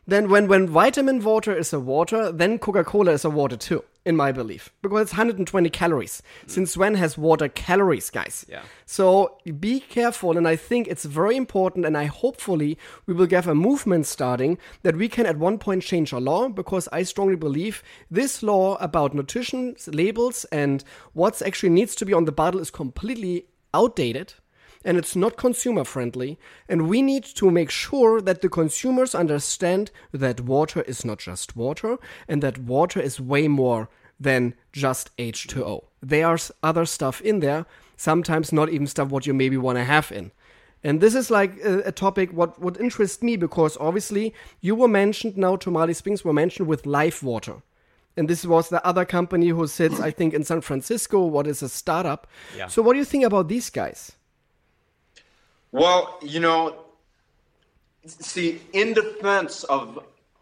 B: Then when, when vitamin water is a water, then Coca-Cola is a water too, in my belief. Because it's 120 calories. Mm. Since when has water calories, guys?
C: Yeah.
B: So be careful, and I think it's very important, and I hopefully we will get a movement starting that we can at one point change our law, because I strongly believe this law about nutrition labels and what's actually needs to be on the bottle is completely outdated and it's not consumer friendly. And we need to make sure that the consumers understand that water is not just water and that water is way more than just H2O. There's other stuff in there, sometimes not even stuff what you maybe want to have in. And this is like a, a topic what would interest me because obviously you were mentioned now, Tourmaline Springs were mentioned with Live Water. And this was the other company who sits, I think, in San Francisco. What is a startup?
C: Yeah.
B: So, what do you think about these guys?
F: Well, you know, see, in defense of,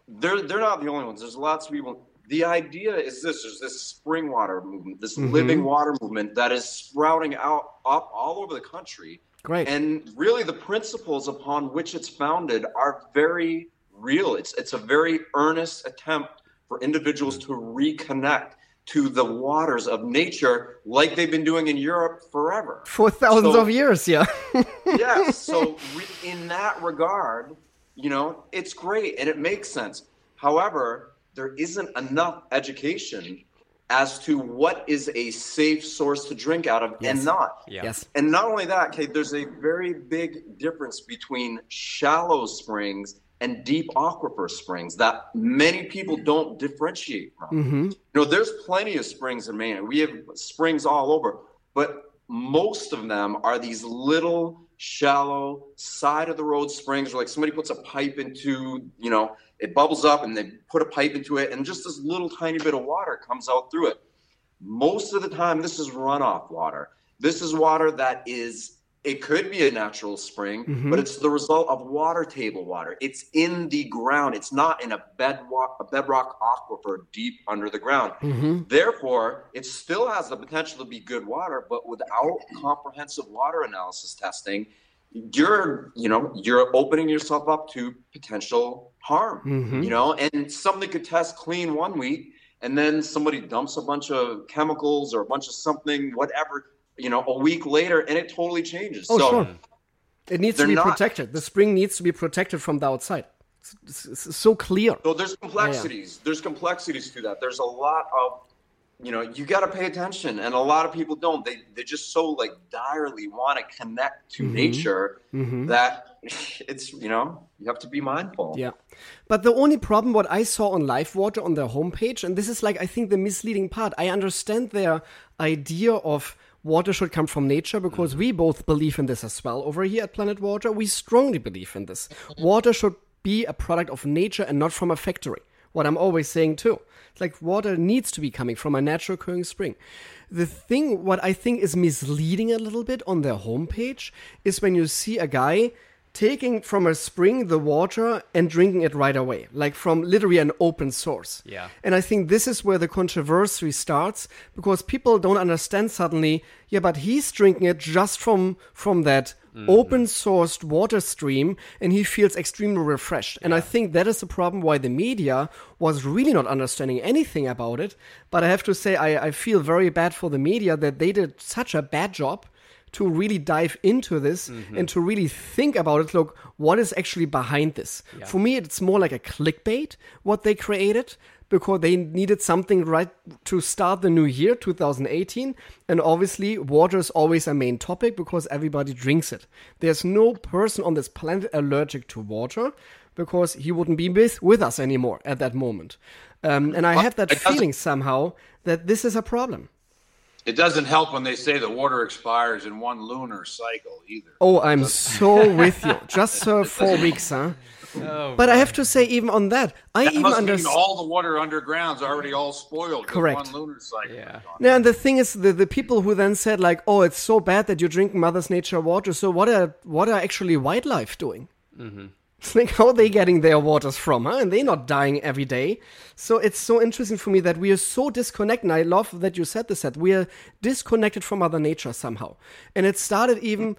F: they're they're not the only ones. There's lots of people. The idea is this: there's this spring water movement, this mm-hmm. living water movement that is sprouting out up all over the country.
B: Great.
F: And really, the principles upon which it's founded are very real. It's it's a very earnest attempt for individuals to reconnect to the waters of nature, like they've been doing in Europe forever
B: For thousands
F: So-
B: of years, yeah. <laughs>
F: yes. So re- in that regard, you know, it's great and it makes sense. However, there isn't enough education as to what is a safe source to drink out of
B: Yes.
F: and not.
C: Yeah.
B: yes.
F: And not only that, Kate, there's a very big difference between shallow springs and deep aquifer springs that many people don't differentiate from.
B: Mm-hmm.
F: You know, there's plenty of springs in Maine. We have springs all over, but most of them are these little shallow side of the road springs where like somebody puts a pipe into, you know, it bubbles up and they put a pipe into it and just this little tiny bit of water comes out through it. Most of the time this is runoff water. This is water that is it could be a natural spring,
B: Mhm.
F: but it's the result of water table water. It's in the ground. It's not in a bedrock, a bedrock aquifer deep under the ground.
B: Mm-hmm.
F: Therefore, it still has the potential to be good water, but without comprehensive water analysis testing, you're, you know, you're opening yourself up to potential harm.
B: Mhm.
F: You know, and something could test clean one week, and then somebody dumps a bunch of chemicals or a bunch of something, whatever, you know, a week later, and it totally changes.
B: Oh,
F: so
B: sure. It needs to be
F: not-
B: protected. The spring needs to be protected from the outside. It's, it's- it's so clear.
F: So there's complexities. There's complexities to that. There's a lot of, you know, you got to pay attention, and a lot of people don't. They they just so like direly want to connect to mm-hmm. nature mm-hmm. that <laughs> it's you know you have to be mindful.
B: Yeah. But the only problem, what I saw on Live Water on their homepage, and this is like, I think, the misleading part. I understand their idea of water should come from nature because mm-hmm. we both believe in this as well over here at Planet Water. We strongly believe in this. Water should be a product of nature and not from a factory. What I'm always saying too. It's like water needs to be coming from a natural occurring spring. The thing, what I think is misleading a little bit on their homepage is when you see a guy taking from a spring the water and drinking it right away, like from literally an open source.
C: Yeah.
B: And I think this is where the controversy starts because people don't understand suddenly, yeah, but he's drinking it just from from that mm. open sourced water stream and he feels extremely refreshed. And I think that is the problem why the media was really not understanding anything about it. But I have to say I, I feel very bad for the media that they did such a bad job to really dive into this and to really think about it. Look, what is actually behind this? For me, it's more like a clickbait what they created because they needed something right to start the new year 2018 and obviously water is always a main topic because everybody drinks it there's no person on this planet allergic to water because he wouldn't be with, with us anymore at that moment um, and i have that feeling somehow that this is a problem
G: It doesn't help when they say the water expires in one lunar cycle either.
B: Oh, I'm so <laughs> with you. Just uh, for four weeks, huh? Oh, but I have to say, even on that, I
G: That
B: even
G: must mean
B: understand.
G: all the water underground's already all spoiled.
B: Correct.
G: One lunar cycle.
C: Yeah.
G: is gone.
B: Yeah, and the thing is, the, the people who then said like, "Oh, it's so bad that you drink Mother's Nature water." So what are what are actually wildlife doing? Mm-hmm. It's like how are they getting their waters from, huh? And they're not dying every day. So it's so interesting for me that we are so disconnected. And I love that you said this. That we are disconnected from Mother Nature somehow. And it started even,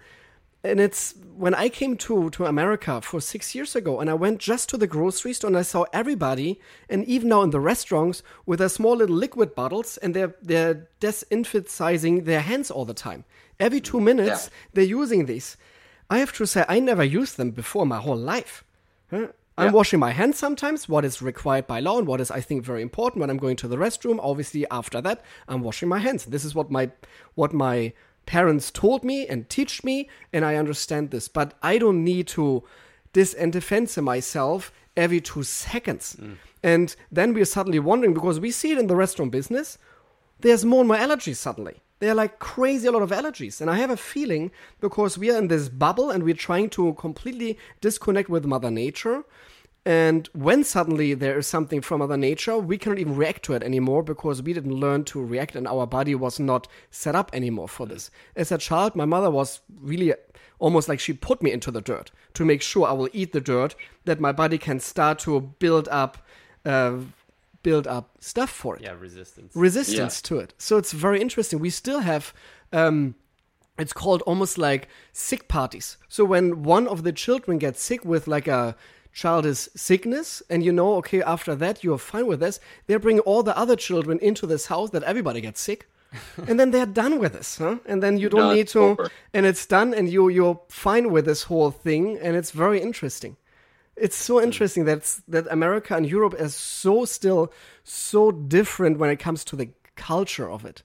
B: and it's when I came to to America for six years ago, and I went just to the grocery store, and I saw everybody, and even now in the restaurants, with their small little liquid bottles, and they're they're disinfecting their hands all the time. Every two minutes, they're using these. I have to say, I never used them before my whole life. Huh? I'm
G: Yeah.
B: washing my hands sometimes, what is required by law and what is, I think, very important when I'm going to the restroom. Obviously, after that, I'm washing my hands. This is what my what my parents told me and teach me, and I understand this. But I don't need to disinfect myself every two seconds. Mm. And then we're suddenly wondering because we see it in the restaurant business there's more and more allergies suddenly. There are like crazy a lot of allergies. And I have a feeling because we are in this bubble and we're trying to completely disconnect with Mother Nature. And when suddenly there is something from Mother Nature, we cannot even react to it anymore because we didn't learn to react and our body was not set up anymore for this. As a child, my mother was really almost like she put me into the dirt to make sure I will eat the dirt, that my body can start to build up. Uh, build up stuff for it
C: Yeah, resistance.
B: resistance to it. So it's very interesting. We still have um it's called almost like sick parties. So when one of the children gets sick with like a childish sickness and you know okay after that you're fine with this they bring all the other children into this house that everybody gets sick <laughs> and then they're done with this huh and then you don't
F: Done.
B: need to
F: Over.
B: and it's done and you you're fine with this whole thing and it's very interesting it's so interesting that that America and Europe is so still so different when it comes to the culture of it.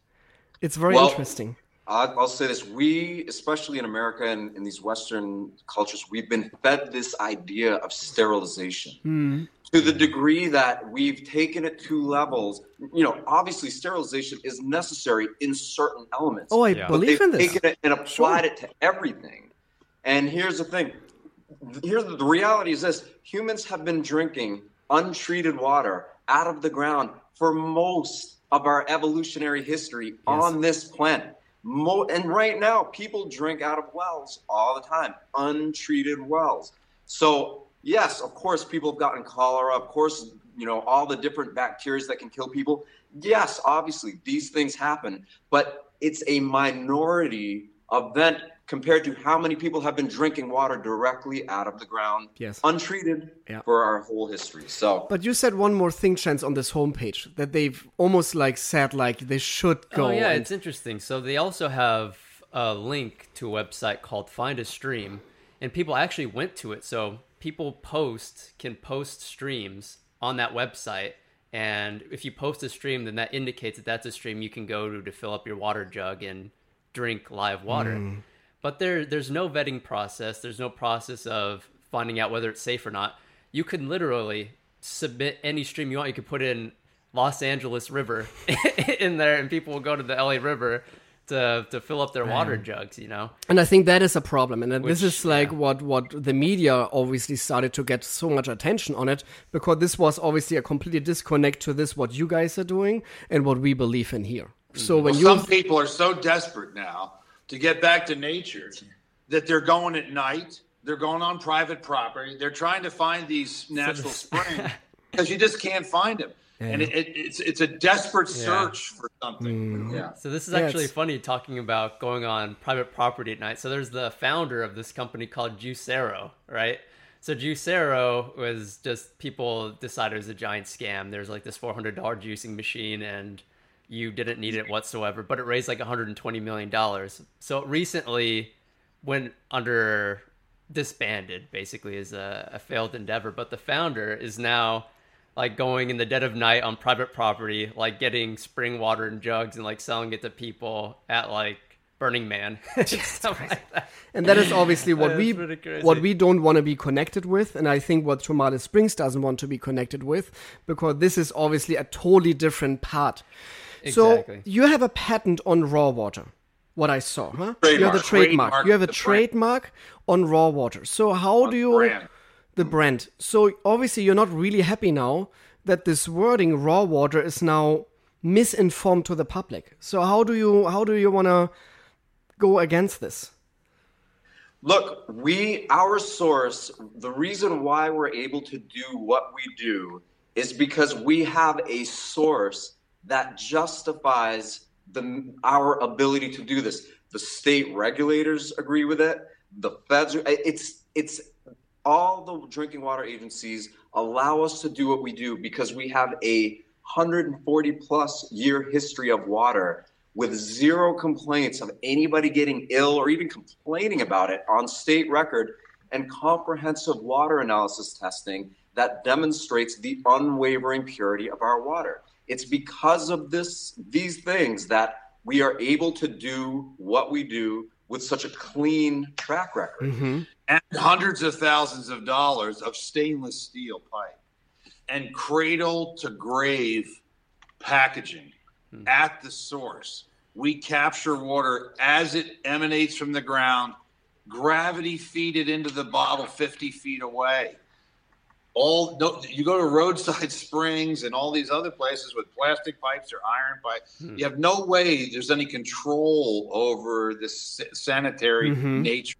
B: It's very
F: Well,
B: interesting.
F: I'll, I'll say this: we, especially in America and in these Western cultures, we've been fed this idea of sterilization
B: Hmm.
F: to the degree that we've taken it to levels. You know, obviously, sterilization is necessary in certain elements.
B: Oh, I
C: Yeah.
F: but
B: believe
F: they've
B: in this.
F: taken it and applied it to everything. And here's the thing: here's the, reality is this: humans have been drinking untreated water out of the ground for most of our evolutionary history on this planet. Mo- and right now, people drink out of wells all the time, untreated wells. So yes, of course, people have gotten cholera. Of course, you know all the different bacteria that can kill people. Yes, obviously, these things happen, but it's a minority event compared to how many people have been drinking water directly out of the ground,
B: Yes.
F: untreated,
B: Yeah.
F: for our whole history. So
B: But you said one more thing, Chance, on this homepage that they've almost like said like they should oh, go.
C: Oh yeah,
B: and-
C: it's interesting. So they also have a link to a website called Find a Stream, and people actually went to it. So people post can post streams on that website, and if you post a stream, then that indicates that that's a stream you can go to to fill up your water jug and drink live water. Mm. But there, there's no vetting process. There's no process of finding out whether it's safe or not. You can literally submit any stream you want. You could put in Los Angeles River <laughs> in there, and people will go to the LA River to to fill up their water jugs. You know,
B: And I think that is a problem. And then this is like
C: yeah.
B: what, what the media obviously started to get so much attention on it because this was obviously a completely disconnect to this, what you guys are doing and what we believe in here. So mm-hmm. when
G: Well,
B: you.
G: some people are so desperate now to get back to nature that they're going at night They're going on private property. They're trying to find these <laughs> natural springs <laughs> because you just can't find them. And it, it, it's it's a desperate
C: Yeah.
G: search for something. Mm-hmm. Yeah.
C: So this is
B: Yeah,
C: actually
B: it's-
C: funny talking about going on private property at night. So there's the founder of this company called Juicero, right? So Juicero was just people decided it was a giant scam. There's like this $400 juicing machine and you didn't need it whatsoever, but it raised like 120 million dollars. So it recently went under disbanded basically as a, a failed endeavor, but the founder is now like going in the dead of night on private property, like getting spring water in jugs and like selling it to people at like Burning Man, <laughs> like that.
B: And that is obviously what we what we don't want to be connected with, and I think what Tourmaline Springs doesn't want to be connected with, because this is obviously a totally different part.
C: Exactly.
B: So you have a patent on raw water. What I saw, huh? You have a
G: Trademark.
B: trademark.
G: Trademark
B: You have a
G: the brand.
B: trademark on raw water. So how do you
G: brand.
B: the brand? So obviously you're not really happy now that this wording raw water is now misinformed to the public. So how do you how do you want to go against this?
F: Look, we, our source, the reason why we're able to do what we do is because we have a source that justifies the, our ability to do this. The state regulators agree with it. The feds, it's, it's all the drinking water agencies allow us to do what we do because we have a 140 plus year history of water with zero complaints of anybody getting ill or even complaining about it on state record and comprehensive water analysis testing that demonstrates the unwavering purity of our water. It's because of this these things that we are able to do what we do with such a clean track record. Mm-hmm.
G: and hundreds of thousands of dollars of stainless steel pipe and cradle to grave packaging hmm. at the source. We capture water as it emanates from the ground, gravity feed it into the bottle 50 feet away. All no, you go to roadside <laughs> springs and all these other places with plastic pipes or iron pipes. Hmm. You have no way there's any control over this sanitary mm-hmm. nature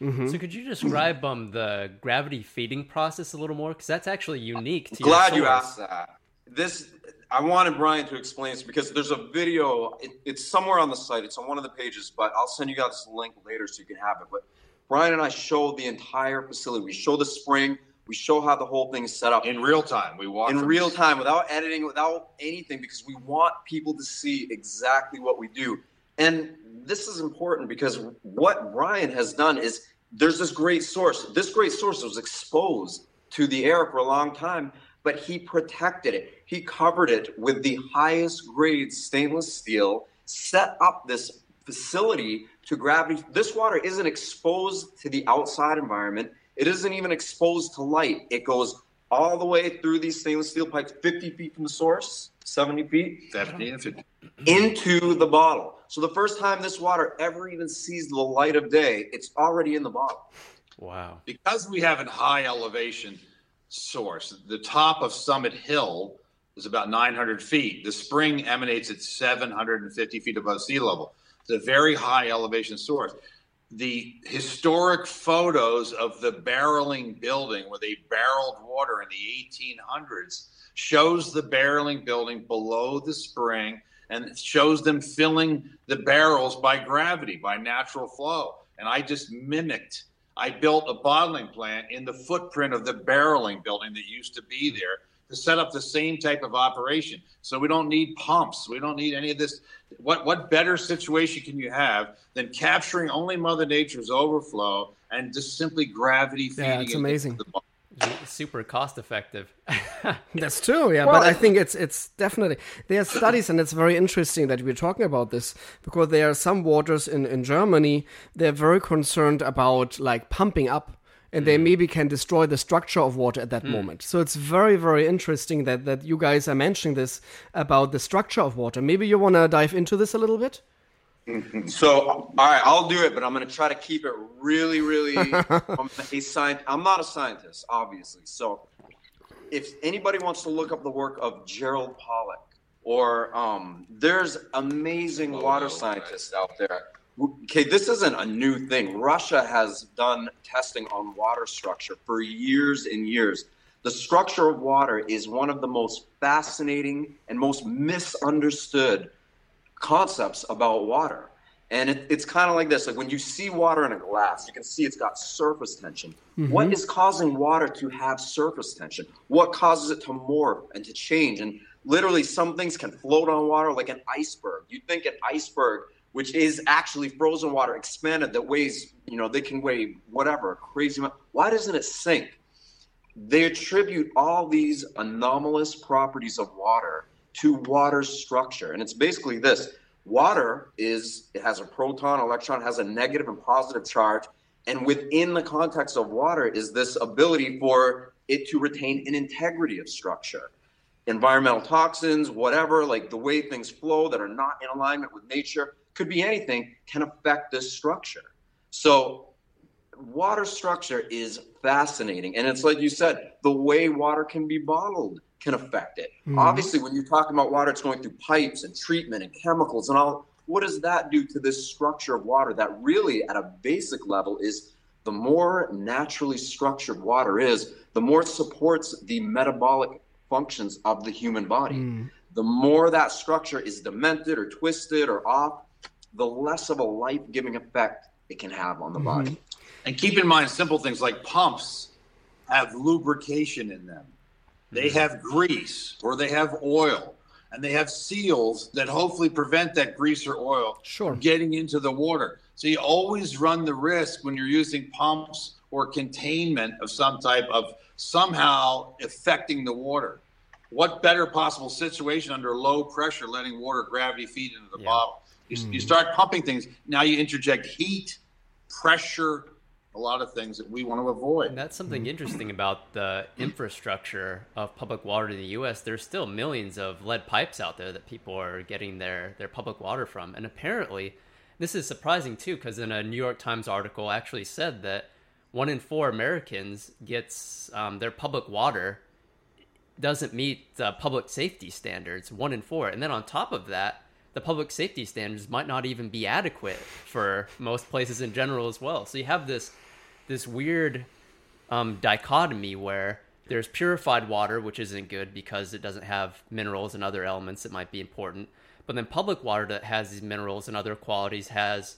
G: mm-hmm.
C: So could you describe um the gravity feeding process a little more? Because that's actually unique to
F: Glad
C: your
F: you asked that. This I wanted Brian to explain this because there's a video. It, it's somewhere on the site. It's on one of the pages, but I'll send you guys the link later so you can have it. But Brian and I show the entire facility. We show the spring. We show how the whole thing is set up
G: in real time. We walk
F: in real time without editing, without anything, because we want people to see exactly what we do. And this is important because what Brian has done is there's this great source. This great source was exposed to the air for a long time, but he protected it. He covered it with the highest grade stainless steel, set up this facility to gravity. This water isn't exposed to the outside environment. It isn't even exposed to light. It goes all the way through these stainless steel pipes, 50 feet from the source, 70 feet,
G: 70 and 50.
F: into the bottle. So the first time this water ever even sees the light of day, it's already in the bottle.
C: Wow.
G: because we have a high elevation source, the top of Summit Hill is about 900 feet. The spring emanates at 750 feet above sea level. It's a very high elevation source. The historic photos of the barreling building where they barreled water in the 1800s shows the barreling building below the spring and shows them filling the barrels by gravity, by natural flow. And I just mimicked I built a bottling plant in the footprint of the barreling building that used to be there to set up the same type of operation. So we don't need pumps. We don't need any of this. What what better situation can you have than capturing only Mother Nature's overflow and just simply gravity feeding
B: Yeah, it's amazing.
G: the?
C: Super cost effective. <laughs>
B: That's true, yeah. but I think it's it's definitely there are studies, and it's very interesting that we're talking about this because there are some waters in in Germany they're very concerned about like pumping up, and they maybe can destroy the structure of water at that moment. So it's very very interesting that that you guys are mentioning this about the structure of water. Maybe you want to dive into this a little bit. <laughs>
F: So, all right, I'll do it, but I'm going to try to keep it really, really. <laughs> I'm a scientist. I'm not a scientist, obviously. So, if anybody wants to look up the work of Gerald Pollack, or um, there's amazing water scientists out there Okay, this isn't a new thing. Russia has done testing on water structure for years and years. The structure of water is one of the most fascinating and most misunderstood concepts about water. And it, it's kind of like this like when you see water in a glass, you can see it's got surface tension. Mm-hmm. What is causing water to have surface tension? What causes it to morph and to change? And literally, some things can float on water like an iceberg. You think an iceberg, which is actually frozen water, expanded that weighs, you know, they can weigh whatever, a crazy amount. Why doesn't it sink? They attribute all these anomalous properties of water to water's structure. And it's basically this water is it has a proton electron has a negative and positive charge and within the context of water is this ability for it to retain an integrity of structure environmental toxins whatever like the way things flow that are not in alignment with nature could be anything can affect this structure. So water structure is fascinating and it's like you said the way water can be bottled can affect it. Mm-hmm. Obviously when you're talking about water it's going through pipes and treatment and chemicals and all what does that do to this structure of water that really at a basic level is the more naturally structured water is the more it supports the metabolic functions of the human body. Mm. The more that structure is demented or twisted or off the less of a life-giving effect it can have on the body mm-hmm.
G: And keep in mind simple things like pumps have lubrication in them. They mm-hmm. have grease or they have oil and they have seals that hopefully prevent that grease or oil
B: Sure.
G: from getting into the water. So you always run the risk when you're using pumps or containment of some type of somehow affecting the water. What better possible situation under low pressure letting water gravity feed into the
C: Yeah.
G: bottle? You, you start pumping things, now you interject heat, pressure, a lot of things that we want to avoid.
C: And that's something interesting about the infrastructure of public water in the U.S. There's still millions of lead pipes out there that people are getting their, their public water from. And apparently, this is surprising too, because in a New York Times article actually said that one in four Americans gets um, their public water doesn't meet uh, public safety standards. One in four, and then on top of that, the public safety standards might not even be adequate for most places in general as well. So you have this this weird um, dichotomy where there's purified water, which isn't good because it doesn't have minerals and other elements that might be important. But then public water that has these minerals and other qualities has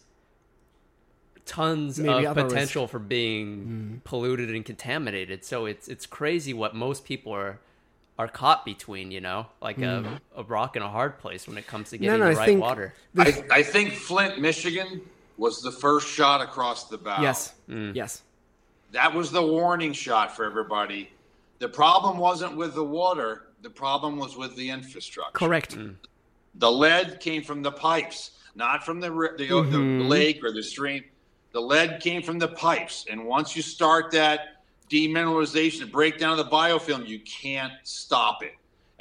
C: tons
B: Maybe
C: of
B: other risk.
C: potential for being polluted and contaminated. So it's it's crazy what most people are are caught between, you know, like a, mm-hmm. a rock and a hard place when it comes to getting
B: no,
C: the
B: I
C: right
B: think-
C: water.
G: I, I think Flint, Michigan was the first shot across the bow.
B: Yes. Mm. Yes.
G: That was the warning shot for everybody. The problem wasn't with the water, the problem was with the infrastructure.
B: Correct. Mm.
G: The lead came from the pipes, not from the, ri- the, the mm-hmm. lake or the stream. The lead came from the pipes. And once you start that demineralization, breakdown of the biofilm, you can't stop it.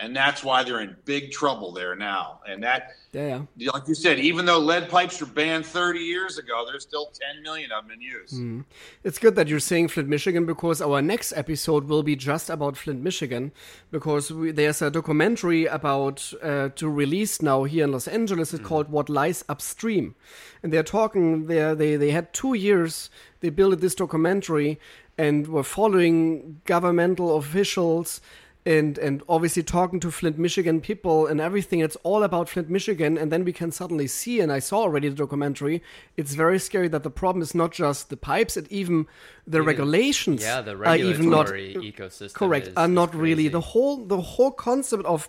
G: And that's why they're in big trouble there now. And that,
B: Yeah.
G: Like you said, even though lead pipes were banned 30 years ago, there's still 10 million of them in use.
B: It's good that you're saying Flint, Michigan, because our next episode will be just about Flint, Michigan, because we, there's a documentary about uh, to release now here in Los Angeles. It's called "What Lies Upstream," and they're talking. They they they had two years. They built this documentary and were following governmental officials and and obviously talking to Flint, Michigan people and everything. It's all about Flint, Michigan, and then we can suddenly see. And I saw already the documentary. It's very scary that the problem is not just the pipes; it even the regulations.
C: Yeah, the
B: are even not
C: regulatory ecosystem.
B: correct.
C: is-
B: are
C: is
B: not really the whole the whole concept of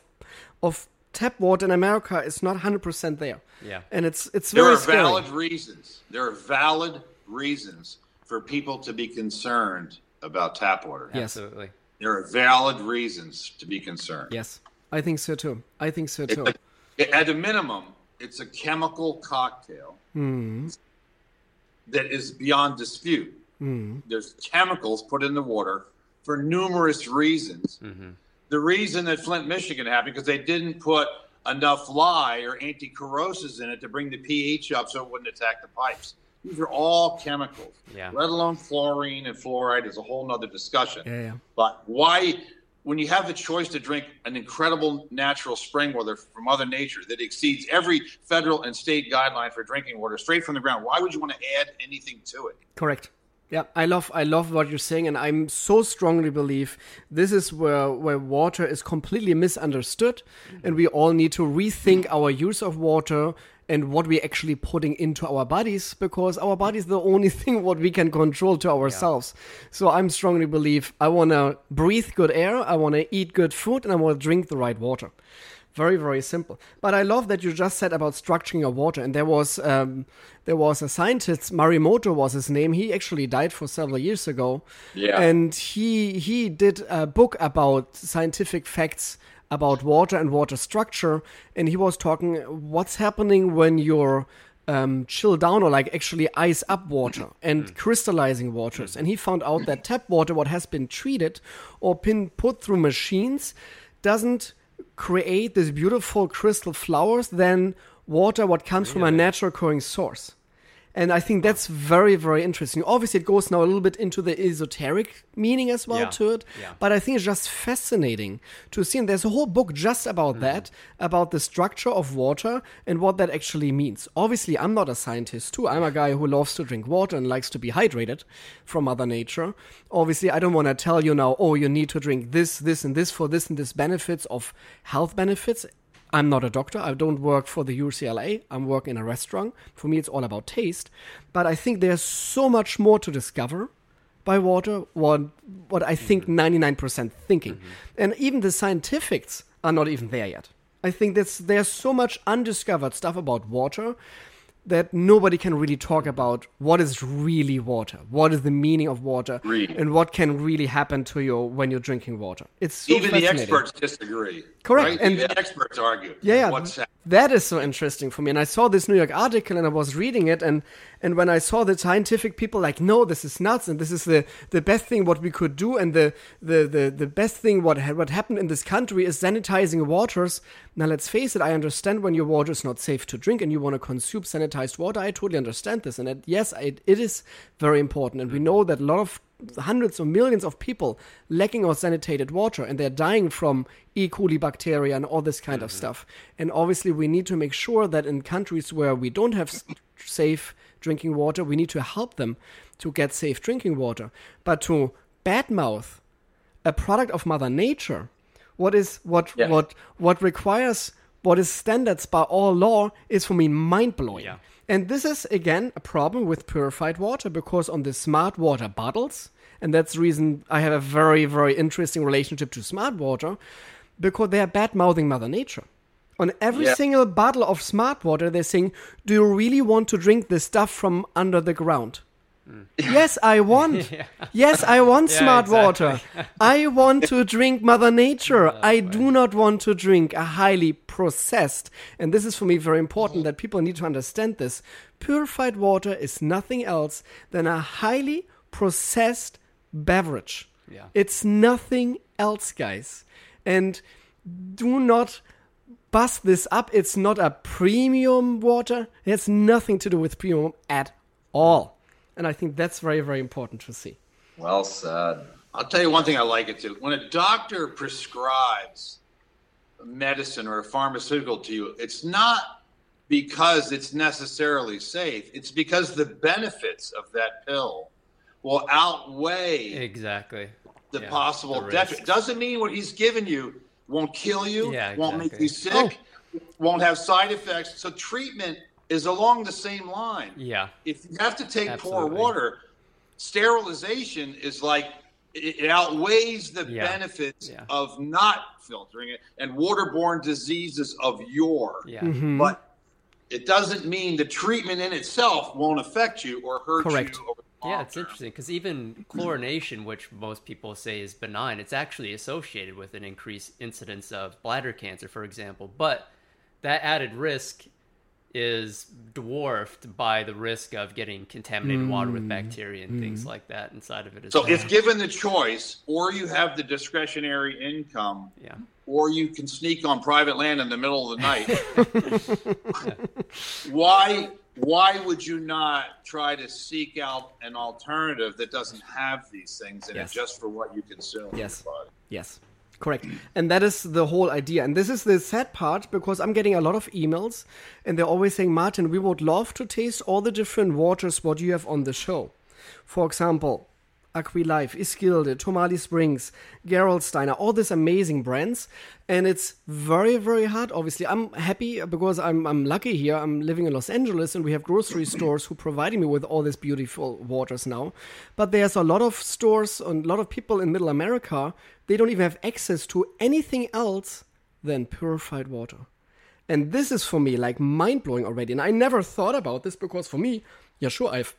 B: of tap water in America is not hundred percent there.
C: Yeah.
B: and it's it's
G: There
B: very There
G: are
B: scary.
G: valid reasons. There are valid reasons for people to be concerned about tap water.
B: Yes.
C: Absolutely.
G: There are valid reasons to be concerned.
B: Yes, I think so too. I think so too.
G: a- at a minimum, it's a chemical cocktail
B: Hmm.
G: that is beyond dispute.
B: Hmm.
G: There's chemicals put in the water for numerous reasons. The reason that Flint, Michigan happened because they didn't put enough lye or anti-corrosives in it to bring the pH up so it wouldn't attack the pipes. These are all chemicals,
C: Yeah.
G: let alone fluorine and fluoride is a whole nother discussion.
B: Yeah, yeah.
G: But why when you have the choice to drink an incredible natural spring water from Mother Nature that exceeds every federal and state guideline for drinking water straight from the ground, why would you want to add anything to it?
B: Correct. Yeah, I love I love what you're saying, and I'm so strongly believe this is where where water is completely misunderstood, and we all need to rethink our use of water and what we're actually putting into our bodies because our body is the only <laughs> thing what we can control to ourselves. So I'm strongly believe I want to breathe good air, I want to eat good food, and I want to drink the right water. Very very simple. But I love that you just said about structuring your water, and there was um, there was a scientist Marimoto was his name. He actually died for several years ago.
F: Yeah.
B: And he he did a book about scientific facts about water and water structure, and he was talking what's happening when you're um, chill down or like actually ice up water and crystallizing waters. And he found out that tap water, what has been treated or been put through machines, doesn't create these beautiful crystal flowers than water what comes from a natural occurring source. And I think that's very, very interesting. Obviously, it goes now a little bit into the esoteric meaning as well
C: Yeah.
B: to it.
C: Yeah.
B: But I think it's just fascinating to see. And there's a whole book just about mm-hmm. that, about the structure of water and what that actually means. Obviously, I'm not a scientist too. I'm a guy who loves to drink water and likes to be hydrated from Mother Nature. Obviously, I don't want to tell you now, oh, you need to drink this, this, and this for this and this benefits of health benefits. I'm not a doctor. I don't work for the UCLA. I'm working in a restaurant. For me, it's all about taste. But I think there's so much more to discover by water. What what I think mm-hmm. 99% thinking, mm-hmm. and even the scientifics are not even there yet. I think that's there's so much undiscovered stuff about water that nobody can really talk about what is really water, what is the meaning of water,
F: Agreed.
B: and what can really happen to you when you're drinking water. It's so
G: Even the experts disagree.
B: Correct,
G: Right?
B: and-
G: the experts argue.
B: Yeah, yeah.
G: That?
B: That is so interesting for me. And I saw this New York article and I was reading it and and when I saw the scientific people like, no, this is nuts and this is the, the best thing what we could do and the the, the, the best thing what ha- what happened in this country is sanitizing waters. Now let's face it, I understand when your water is not safe to drink and you want to consume sanitized water. I totally understand this. And it, yes, it, it is very important. And we know that a lot of hundreds of millions of people lacking of sanitated water and they're dying from E. coli bacteria and all this kind of mm-hmm. stuff. And obviously, we need to make sure that in countries where we don't have safe drinking water, we need to help them to get safe drinking water. But to badmouth a product of Mother Nature, what is what
F: Yeah.
B: what what requires what is standards by all law is for me mind blowing.
C: Yeah.
B: And this is again a problem with purified water because on the smart water bottles, and that's the reason I have a very, very interesting relationship to smart water, because they are bad mouthing Mother Nature. On every
F: Yeah.
B: single bottle of smart water, they're saying, Do you really want to drink this stuff from under the ground? Mm. Yes, I want. <laughs> Yes, I want
C: Yeah,
B: smart
C: exactly.
B: water. I want to drink Mother Nature. I do not want to drink a highly processed. And this is for me very important mm. that people need to understand this. Purified water is nothing else than a highly processed beverage.
C: Yeah.
B: It's nothing else, guys. And do not bust this up. It's not a premium water. It has nothing to do with premium at all. And I think that's very, very important to see.
F: Well said.
G: I'll tell you one thing I like it too. When a doctor prescribes medicine or a pharmaceutical to you, it's not because it's necessarily safe. It's because the benefits of that pill will outweigh
C: Exactly.
G: the
C: Yeah,
G: possible
C: the
G: detriment. Doesn't mean what he's given you won't kill you,
C: Yeah,
G: won't make you sick, oh. won't have side effects. So treatment is along the same line.
C: Yeah.
G: If you have to take
C: Absolutely.
G: poor water, sterilization is like it, it outweighs the
C: Yeah.
G: benefits
C: Yeah.
G: of not filtering it and waterborne diseases of yore.
C: Yeah.
B: Mm-hmm.
G: But it doesn't mean the treatment in itself won't affect you or hurt
B: Correct.
G: you. Over the
C: Yeah, it's
G: term.
C: interesting because even chlorination, which most people say is benign, it's actually associated with an increased incidence of bladder cancer, for example. But that added risk is dwarfed by the risk of getting contaminated water with hmm. bacteria and things hmm. like that inside of it as
G: So
C: well.
G: if given the choice, or you have the discretionary income,
C: yeah,
G: or you can sneak on private land in the middle of the night, <laughs> <laughs> why why would you not try to seek out an alternative that doesn't have these things in
B: Yes.
G: it just for what you consume? in
B: Yes.
G: your body?
B: Yes, Correct. And that is the whole idea. And this is the sad part because I'm getting a lot of emails and they're always saying, Martin, we would love to taste all the different waters what you have on the show. For example, Aquilife, Iskilde, Tourmaline Springs, Gerolsteiner, all these amazing brands. And it's very, very hard. Obviously, I'm happy because I'm, I'm lucky here. I'm living in Los Angeles and we have grocery stores who providing me with all these beautiful waters now. But there's a lot of stores and a lot of people in Middle America, they don't even have access to anything else than purified water. And this is for me like mind blowing already. And I never thought about this because for me, yeah, sure, I've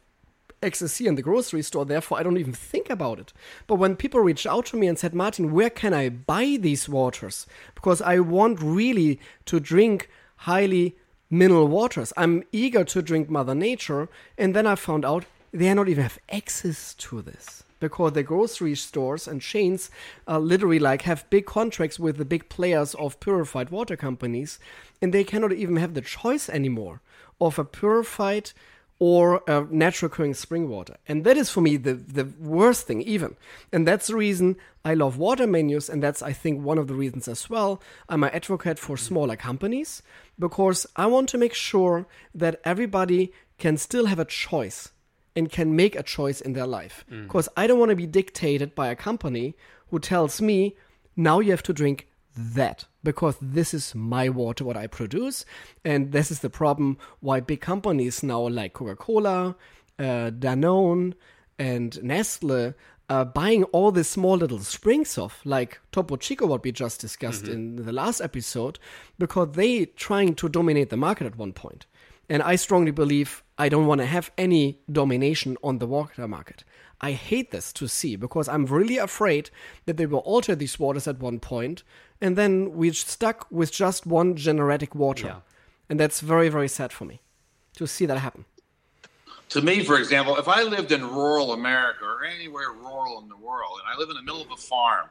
B: access here in the grocery store, therefore I don't even think about it. But when people reached out to me and said, Martin, where can I buy these waters? Because I want really to drink highly mineral waters. I'm eager to drink Mother Nature. And then I found out they not even have access to this. Because the grocery stores and chains uh, literally like have big contracts with the big players of purified water companies, and they cannot even have the choice anymore of a purified or uh, natural occurring spring water. And that is for me the, the worst thing, even. And that's the reason I love water menus. And that's, I think, one of the reasons as well. I'm an advocate for smaller companies because I want to make sure that everybody can still have a choice and can make a choice in their life. Because I don't want to be dictated by a company who tells me, now you have to drink that because this is my water what I produce and this is the problem why big companies now like Coca-Cola, uh, Danone and Nestle are buying all the small little springs of like Topo Chico what we just discussed mm-hmm. in the last episode because they trying to dominate the market at one point. And I strongly believe I don't want to have any domination on the water market. I hate this to see because I'm really afraid that they will alter these waters at one point and then we're stuck with just one generatic water.
C: Yeah.
B: And that's very, very sad for me to see that happen.
G: To me, for example, if I lived in rural America or anywhere rural in the world, and I live in the middle of a farm,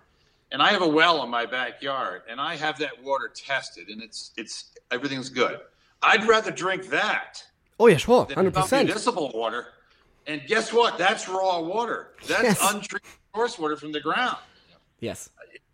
G: and I have a well in my backyard, and I have that water tested, and it's it's everything's good, I'd rather drink that
B: Oh, yeah, sure.
G: than
B: 100%.
G: municipal water. And guess what? That's raw water. That's
B: Yes.
G: untreated source water from the ground.
B: Yes.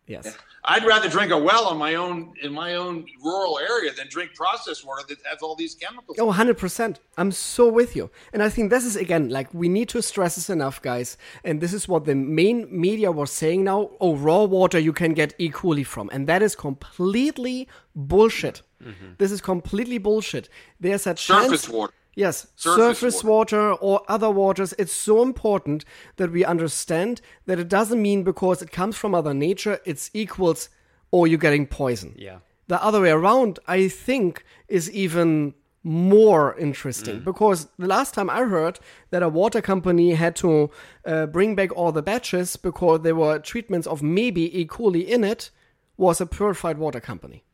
B: Yes.
G: I'd rather drink a well in my own in my own rural area than drink processed water that has all these chemicals.
B: Oh, 100%. I'm so with you. And I think this is, again, like we need to stress this enough, guys. And this is what the main media was saying now. Oh, raw water you can get E. coli from. And that is completely bullshit. Mm-hmm. This is completely bullshit. There's a chance.
G: Surface water.
B: Yes,
G: Surface
B: surface, water. or other waters. It's so important that we understand that it doesn't mean because it comes from other Nature, it's equals or you're getting poison.
C: Yeah.
B: The other way around, I think, is even more interesting because the last time I heard that a water company had to uh, bring back all the batches because there were treatments of maybe E. coli in it was a purified water company.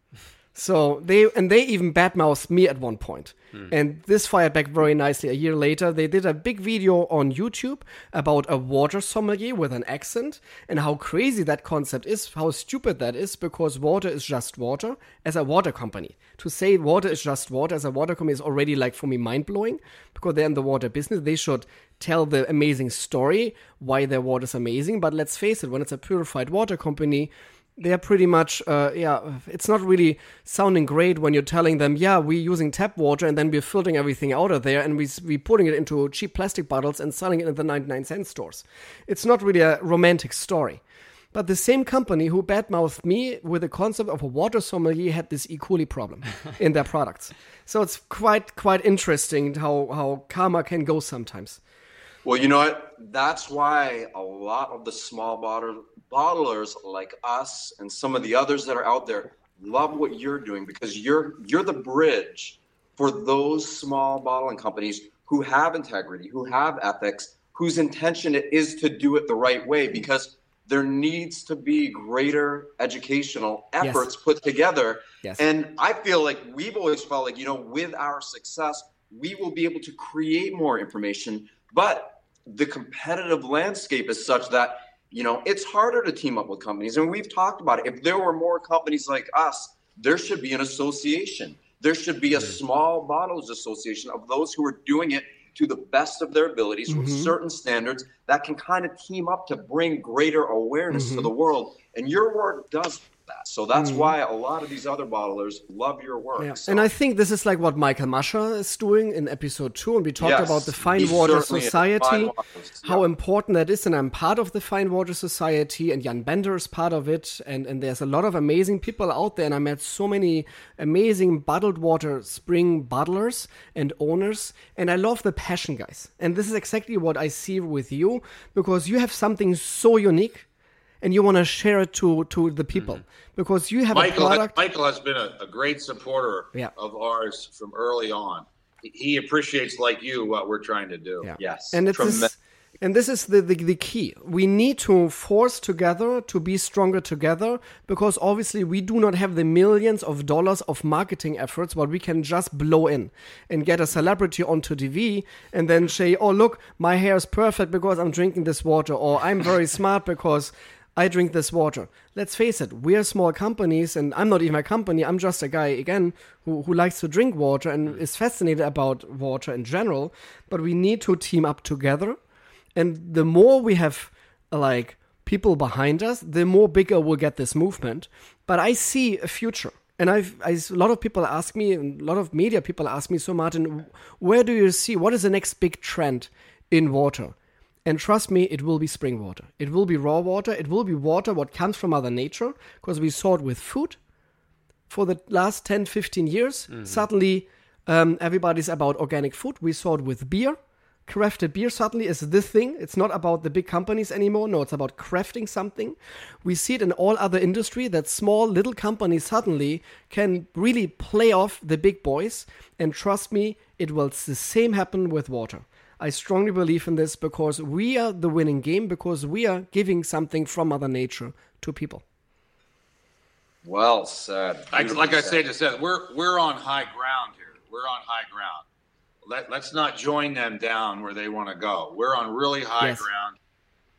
B: So they and they even badmouthed me at one point. Hmm. And this fired back very nicely. A year later, they did a big video on YouTube about a water sommelier with an accent and how crazy that concept is, how stupid that is, because water is just water as a water company. To say water is just water as a water company is already like for me mind blowing because they're in the water business. They should tell the amazing story why their water is amazing. But let's face it, when it's a purified water company, they're pretty much uh, yeah it's not really sounding great when you're telling them yeah we're using tap water and then we're filtering everything out of there and we, we're putting it into cheap plastic bottles and selling it in the 99 cent stores it's not really a romantic story but the same company who badmouthed me with the concept of a water sommelier had this E. coli problem <laughs> in their products. So it's quite quite interesting how how karma can go sometimes.
F: Well, you know what? That's why a lot of the small bottle bottlers like us and some of the others that are out there love what you're doing because you're you're the bridge for those small bottling companies who have integrity, who have ethics, whose intention it is to do it the right way because there needs to be greater educational
B: Yes.
F: efforts put together.
B: Yes.
F: And I feel like we've always felt like, you know, with our success, we will be able to create more information. But the competitive landscape is such that, you know, it's harder to team up with companies. And we've talked about it. If there were more companies like us, there should be an association. There should be a small bottles association of those who are doing it to the best of their abilities with
B: Mhm.
F: certain standards that can kind of team up to bring greater awareness to
B: Mhm.
F: the world. And your work does that. So that's
B: Mhm.
F: why a lot of these other bottlers love your work.
B: Yeah.
F: So-
B: And I think this is like what Michael Mascha is doing in episode two, and we talked
F: Yes,
B: about the Fine Water Society,
F: Fine Waters,
B: how important that is, and I'm part of the Fine Water Society, and Jan Bender is part of it, and, and there's a lot of amazing people out there, and I met so many amazing bottled water spring bottlers and owners, and I love the passion, guys. And this is exactly what I see with you, because you have something so unique, and you want to share it to, to the people, mm-hmm. because you have a
G: Michael,
B: product.
G: Michael has been a, a great supporter
B: Yeah.
G: of ours from early on. He- He appreciates, like you, what we're trying to do.
B: Yeah.
F: Yes.
B: and it's
F: Tremendous.
B: this, and this is the, the the key we need to force together to be stronger together because obviously we do not have the millions of dollars of marketing efforts but we can just blow in and get a celebrity onto tv and then say oh look my hair is perfect because i'm drinking this water or i'm very <laughs> smart because I drink this water. Let's face it, we're small companies, and I'm not even a company. I'm just a guy, again, who, who likes to drink water and mm. is fascinated about water in general. But we need to team up together. And the more we have, like, people behind us, the more bigger we'll get this movement. But I see a future. And I've, I, a lot of people ask me, and a lot of media people ask me, so Martin, where do you see, what is the next big trend in water? And trust me, it will be spring water. It will be raw water. It will be water what comes from Mother Nature because we saw it with food for the last 10, 15 years. Suddenly, um, everybody's about organic food. We saw it with beer. Crafted beer suddenly is the thing. It's not about the big companies anymore. No, it's about crafting something. We see it in all other industry that small little companies suddenly can really play off the big boys. And trust me, it will the same happen with water. I strongly believe in this because we are the winning game because we are giving something from Mother Nature to people.
F: Well said.
G: Like,
F: Beautifully
G: like I
F: said.
G: just said, we're we're on high ground here. We're on high ground. Let, let's not join them down where they want to go. We're on really high
B: Yes.
G: ground.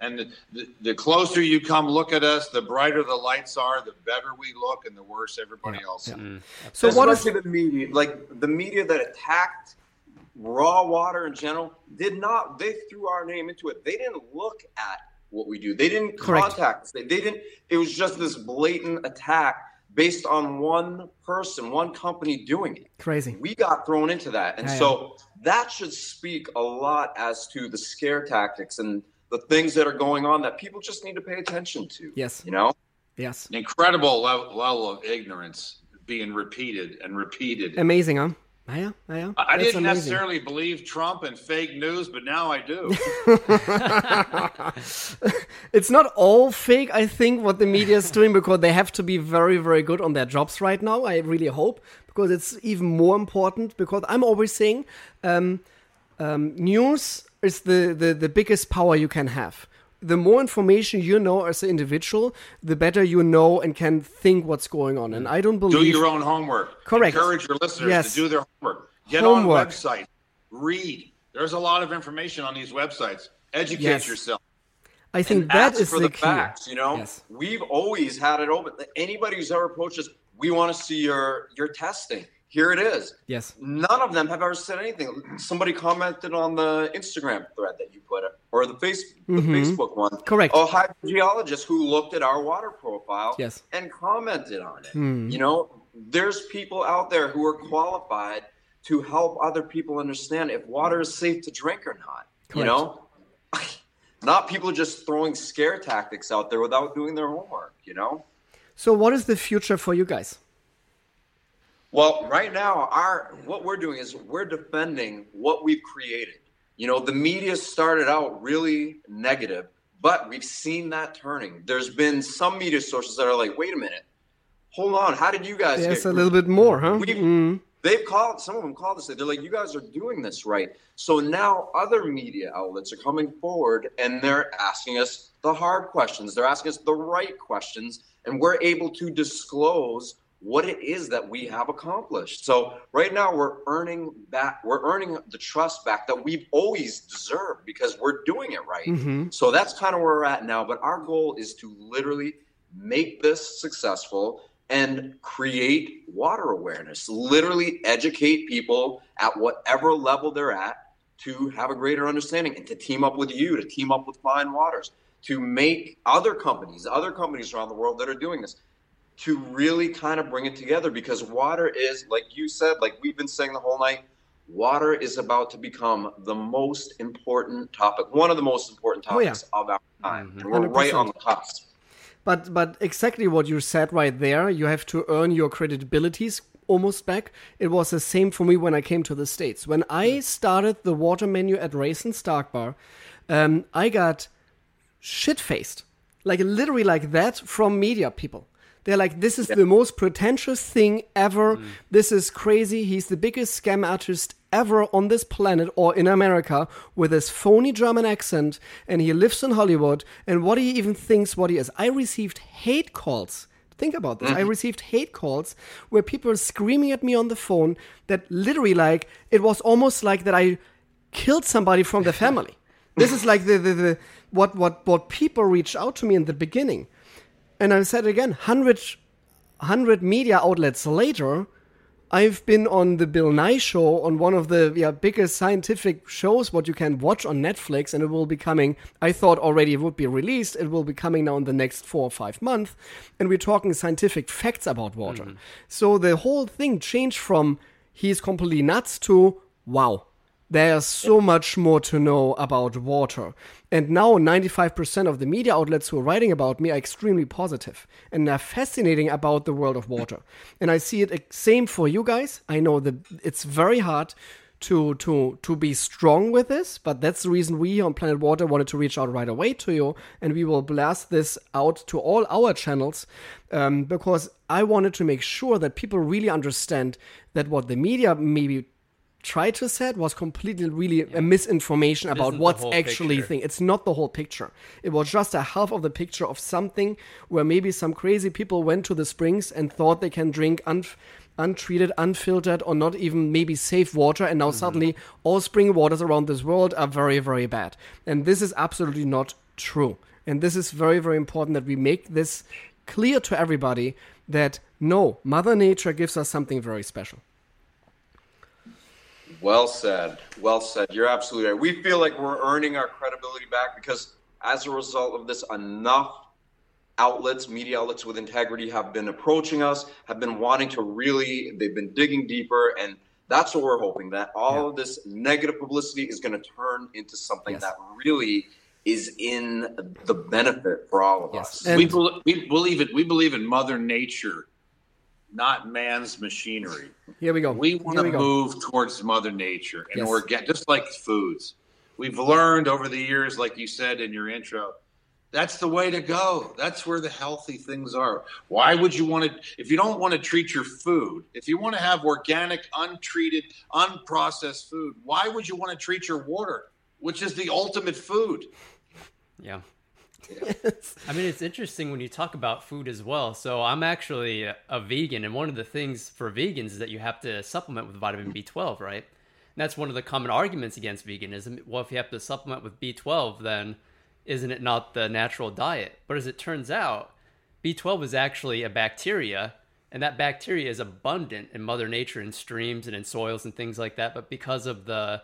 G: And the, the, the closer you come look at us, the brighter the lights are, the better we look, and the worse everybody else. is. Mm.
B: So what is
F: Especially the media, like the media that attacked raw water in general, did not. They threw our name into it. They didn't look at what we do. They didn't
B: Correct.
F: contact us. They, they didn't. It was just this blatant attack based on one person, one company doing it.
B: crazy?
F: We got thrown into that, and
B: Yeah,
F: so that should speak a lot as to the scare tactics and the things that are going on that people just need to pay attention to.
B: Yes.
F: You know.
B: Yes.
G: An incredible level, level of ignorance being repeated and repeated.
B: Amazing, huh? Yeah, yeah.
G: I I didn't
B: amazing.
G: necessarily believe Trump and fake news, but now I do. <laughs>
B: it's not all fake, I think, what the media is doing because they have to be very, very good on their jobs right now. I really hope because it's even more important. Because I'm always saying, um, um, news is the, the the biggest power you can have. The more information you know as an individual, the better you know and can think what's going on. And I don't believe
G: do your own homework.
B: Correct.
G: Encourage your listeners
B: Yes.
G: to do their homework. Get
B: Homework.
G: on websites. Read. There's a lot of information on these websites. Educate
B: Yes.
G: yourself.
B: I think
F: and
B: that is
F: for
B: the,
F: the, facts. You know,
B: Yes.
F: we've always had it open. Anybody who's ever approached us, we want to see your your testing. Here it is.
B: Yes.
F: None of them have ever said anything. Somebody commented on the Instagram thread that you put it, or the face the
B: Mhm.
F: Facebook one.
B: Correct.
F: A hydrogeologist who looked at our water profile
B: Yes.
F: and commented on it.
B: Hmm.
F: You know, there's people out there who are qualified to help other people understand if water is safe to drink or not. You know, <laughs> not people just throwing scare tactics out there without doing their homework. You know.
B: So, what is the future for you guys?
F: Well, right now, our what we're doing is we're defending what we've created. You know, the media started out really negative, but we've seen that turning. There's been some media sources that are like, "Wait a minute, hold on, how did you guys?"
B: There's
F: get
B: a little bit more, huh?
F: We've-
B: Mm.
F: They've called some of them called us. They're like, "You guys are doing this right." So now other media outlets are coming forward and they're asking us the hard questions. They're asking us the right questions, and we're able to disclose what it is that we have accomplished. So right now we're earning back. We're earning the trust back that we've always deserved because we're doing it right.
B: Mhm.
F: So that's kind of where we're at now. But our goal is to literally make this successful and create water awareness, literally educate people at whatever level they're at to have a greater understanding and to team up with you, to team up with Fine Waters, to make other companies, other companies around the world that are doing this, to really kind of bring it together because water is, like you said, like we've been saying the whole night, water is about to become the most important topic, one of the most important
B: Oh, yeah.
F: topics of our time. And we're right
B: 100%.
F: on the cusp.
B: But but exactly what you said right there, you have to earn your credibilities almost back. It was the same for me when I came to the States. When I started the water menu at Ray's and Stark Bar, um, I got shit faced. Like literally like that from media people. They're like, this is the most pretentious thing ever. Mm. This is crazy. He's the biggest scam artist ever on this planet or in America with his phony German accent and he lives in Hollywood and what he even thinks what he is. I received hate calls. Think about this. I mm-hmm. received hate calls where people were screaming at me on the phone that literally like it was almost like that I killed somebody from the <laughs> family. this is like the, the, the what what what people reached out to me in the beginning. And I said again, 100, 100 media outlets later, I've been on the Bill Nye show on one of the yeah, biggest scientific shows what you can watch on Netflix, and it will be coming. I thought already it would be released. It will be coming now in the next four or five months, and we're talking scientific facts about water. Mm-hmm. So the whole thing changed from he's completely nuts to wow, there's so much more to know about water. And now 95% of the media outlets who are writing about me are extremely positive and they're fascinating about the world of water. And I see it same for you guys. I know that it's very hard to to to be strong with this, but that's the reason we on Planet Water wanted to reach out right away to you, and we will blast this out to all our channels um, because I wanted to make sure that people really understand that what the media maybe tried to set was completely really a misinformation about what's actually
C: picture.
B: thing. It's not the whole picture. It was just a half of the picture of something where maybe some crazy people went to the springs and thought they can drink un- untreated, unfiltered, or not even maybe safe water, and now
C: Mm-hmm.
B: suddenly all spring waters around this world are very, very bad. And this is absolutely not true. And this is very, very important that we make this clear to everybody that no, Mother Nature gives us something very special.
F: Well said. Well said. You're absolutely right. We feel like we're earning our credibility back because as a result of this, enough outlets, media outlets with integrity have been approaching us, have been wanting to really, they've been digging deeper. And that's what we're hoping that all of this negative publicity is going to turn into something
B: Yes.
F: that really is in the benefit for all of
B: Yes.
F: us.
B: And-
G: we, bel we believe it. We believe in Mother Nature, not man's machinery.
B: Here we go.
G: We want to move towards Mother Nature and
B: Yes.
G: organ, just like foods. We've learned over the years, like you said in your intro, that's the way to go. That's where the healthy things are. Why would you want to, if you don't want to treat your food, if you want to have organic, untreated, unprocessed food, why would you want to treat your water, which is the ultimate food?
C: Yeah. I mean, it's interesting when you talk about food as well. So, I'm actually a, vegan, and one of the things for vegans is that you have to supplement with vitamin B12, right? And that's one of the common arguments against veganism. Well, if you have to supplement with B12, then isn't it not the natural diet? But as it turns out, B12 is actually a bacteria, and that bacteria is abundant in Mother Nature in streams and in soils and things like that. But because of the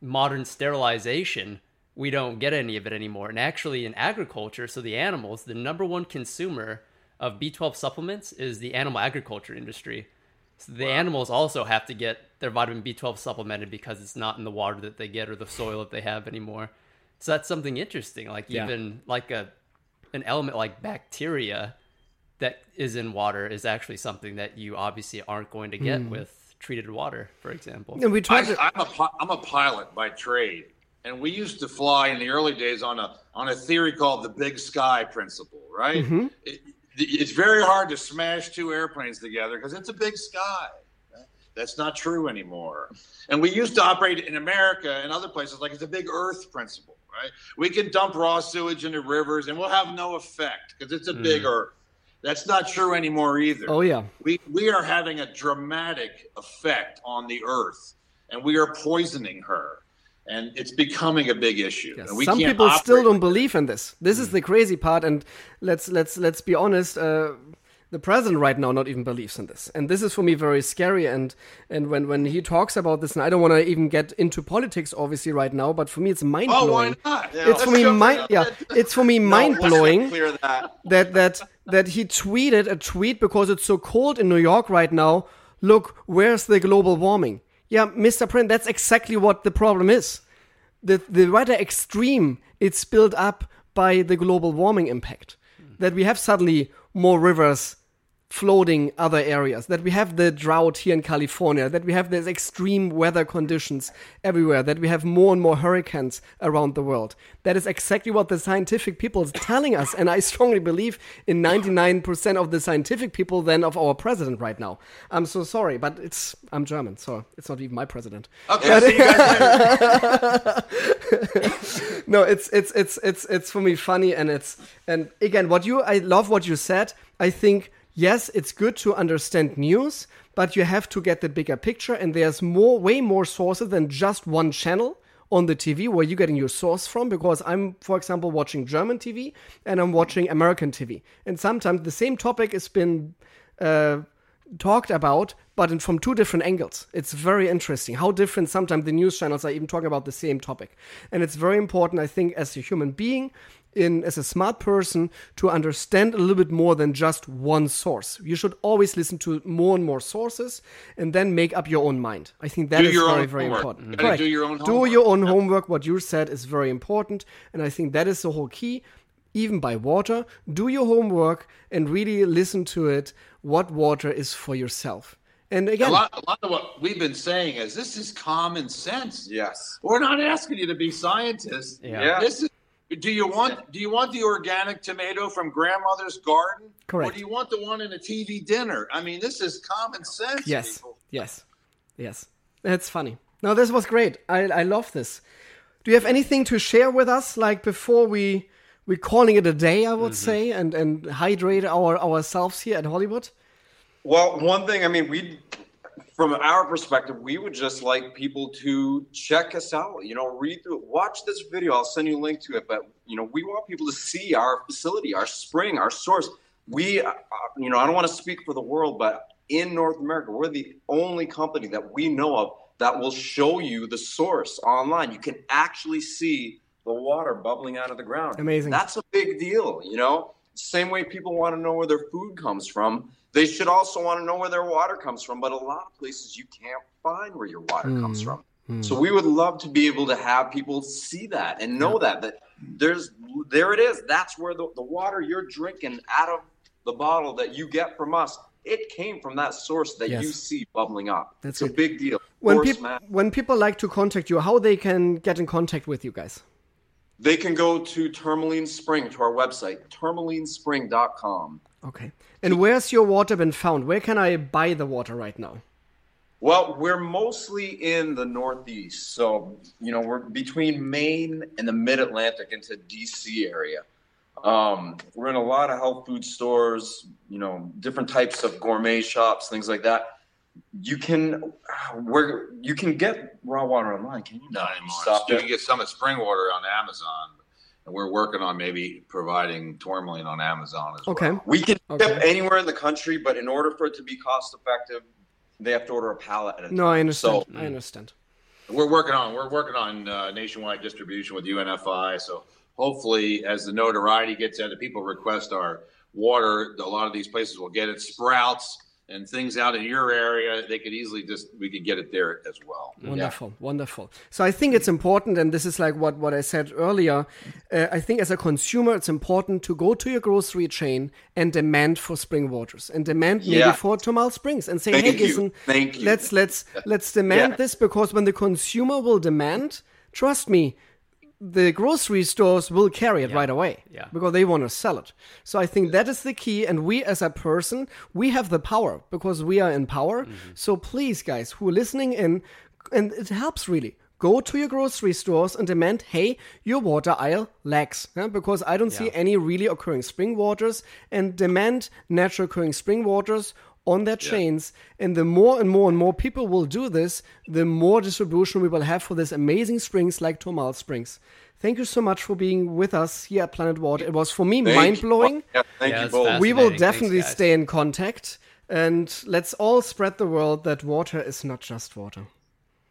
C: modern sterilization, we don't get any of it anymore. And actually, in agriculture, so the animals, the number one consumer of B12 supplements is the animal agriculture industry. So the animals also have to get their vitamin B12 supplemented because it's not in the water that they get or the soil that they have anymore. So that's something interesting. Like
B: Yeah.
C: even like a an element like bacteria that is in water is actually something that you obviously aren't going to get hmm. with treated water, for example.
B: And we tried
G: I,
B: to.
G: I'm a pi- I'm a pilot by trade, and we used to fly in the early days on a on a theory called the Big Sky principle. Right?
B: Mm-hmm.
G: It, it's very hard to smash two airplanes together because it's a big sky. That's not true anymore. And we used to operate in America and other places like it's a big Earth principle. Right? We can dump raw sewage into rivers and we'll have no effect because it's a big Earth. That's not true anymore either
B: Oh yeah.
G: we we are having a dramatic effect on the earth and we are poisoning her and it's becoming a big issue
B: Yes.
G: we
B: Some people still don't
G: like
B: believe in this. This is the crazy part, and let's let's let's be honest. Uh, the president right now not even believes in this, and this is for me very scary. And and when when he talks about this, and I don't want to even get into politics, obviously right now, but for me it's mind blowing.
G: Oh, why not?
F: Yeah,
B: It's for me mind
F: in.
B: yeah, it's <laughs> for me mind
F: No,
B: blowing
F: that. <laughs>
B: that that that he tweeted a tweet because it's so cold in New York right now. Look, where's the global warming? Yeah, Mr. Print, that's exactly what the problem is. The the rather extreme it's built up by the global warming impact. That we have suddenly more rivers flooding other areas, that we have the drought here in California, that we have these extreme weather conditions everywhere, that we have more and more hurricanes around the world. That is exactly what the scientific people is telling us. And I strongly believe in 99% of the scientific people than of our president right now. I'm so sorry, but it's, I'm German, so it's not even my president.
G: Okay, see you guys later. <laughs>
B: no, it's it's it's it's it's for me funny and it's and again what you I love what you said. I think yes, it's good to understand news, but you have to get the bigger picture and there's more way more sources than just one channel on the TV where you're getting your source from because I'm for example watching German TV and I'm watching American TV. And sometimes the same topic has been uh, talked about, but from two different angles. It's very interesting how different sometimes the news channels are even talking about the same topic. And it's very important, I think, as a human being, in as a smart person, to understand a little bit more than just one source. You should always listen to more and more sources, and then make up your own mind. I think that
G: Do
B: is
G: your
B: very,
G: own
B: very
G: homework.
B: important.
G: You gotta do your own
B: Do
G: homework.
B: your own homework. What you said is very important, and I think that is the whole key. Even by water, do your homework and really listen to it. What water is for yourself. And
G: A
B: again,
G: lot, a lot of what we've been saying is this is common sense.
F: Yes.
G: We're not asking you to be scientists.
C: Yeah.
G: This is. Do you want do you want the organic tomato from grandmother's garden?
B: Correct.
G: Or do you want the one in a TV dinner? I mean, this is common sense.
B: Yes,
G: people.
B: yes, yes. That's funny. No, this was great. I I love this. Do you have anything to share with us, like before we we calling it a day? I would mm-hmm. say, and and hydrate our ourselves here at Hollywood.
F: Well, one thing, I mean, we, from our perspective, we would just like people to check us out. You know, read through, it, watch this video. I'll send you a link to it. But you know, we want people to see our facility, our spring, our source. We, uh, you know, I don't want to speak for the world, but in North America, we're the only company that we know of that will show you the source online. You can actually see the water bubbling out of the ground.
B: Amazing.
F: That's a big deal, you know? Same way people want to know where their food comes from, they should also want to know where their water comes from. But a lot of places you can't find where your water comes hmm. from. Hmm. So we would love to be able to have people see that and know that that there's there it is. That's where the, the water you're drinking out of the bottle that you get from us, it came from that source that
B: Yes.
F: you see bubbling up.
B: That's
F: it's
B: it.
F: a big deal.
B: When people when people like to contact you, how they can get in contact with you guys?
F: They can go to Tourmaline Spring to our website, tourmalinespring.com.
B: Okay. And where's your water been found? Where can I buy the water right now?
F: Well, we're mostly in the Northeast, so you know we're between Maine and the Mid Atlantic into DC area. Um, we're in a lot of health food stores, you know, different types of gourmet shops, things like that. You can, where you can get raw water online. Can you
G: Not anymore.
F: Stop
G: you
F: it.
G: can get some at spring water on Amazon, and we're working on maybe providing tourmaline on Amazon as
B: Okay.
G: well.
F: We can
B: Okay.
F: ship anywhere in the country, but in order for it to be cost effective, they have to order a pallet at a time.
B: No, I understand.
F: So
B: I understand.
G: We're working on we're working on uh, nationwide distribution with UNFI. So hopefully, as the notoriety gets out, the people request our water. A lot of these places will get it. Sprouts and things out in your area, they could easily just we could get it there as well.
B: Wonderful, wonderful. So I think it's important, and this is like what, what I said earlier. Uh, I think as a consumer, it's important to go to your grocery chain and demand for spring waters, and demand maybe
F: Yeah.
B: for Tourmaline Springs, and say,
F: Thank
B: "Hey,
F: you.
B: Gison,
F: Thank you.
B: let's let's let's demand
F: Yeah.
B: this because when the consumer will demand, trust me." The grocery stores will carry it right away
C: Yeah.
B: because they want to sell it. So I think that is the key. And we, as a person, we have the power because we are in power. Mm-hmm. So please, guys who are listening in, and it helps really. Go to your grocery stores and demand, hey, your water aisle lacks, huh? because I don't see any really occurring spring waters, and demand natural occurring spring waters on their chains. And the more and more and more people will do this, the more distribution we will have for these amazing springs like Tourmaline Springs. Thank you so much for being with us here at Planet Water. It was for me
F: Thank
B: mind blowing.
F: Yeah, thank
C: Yeah,
F: you both.
B: We will definitely
C: guys.
B: stay in contact. And let's all spread the word that water is not just water.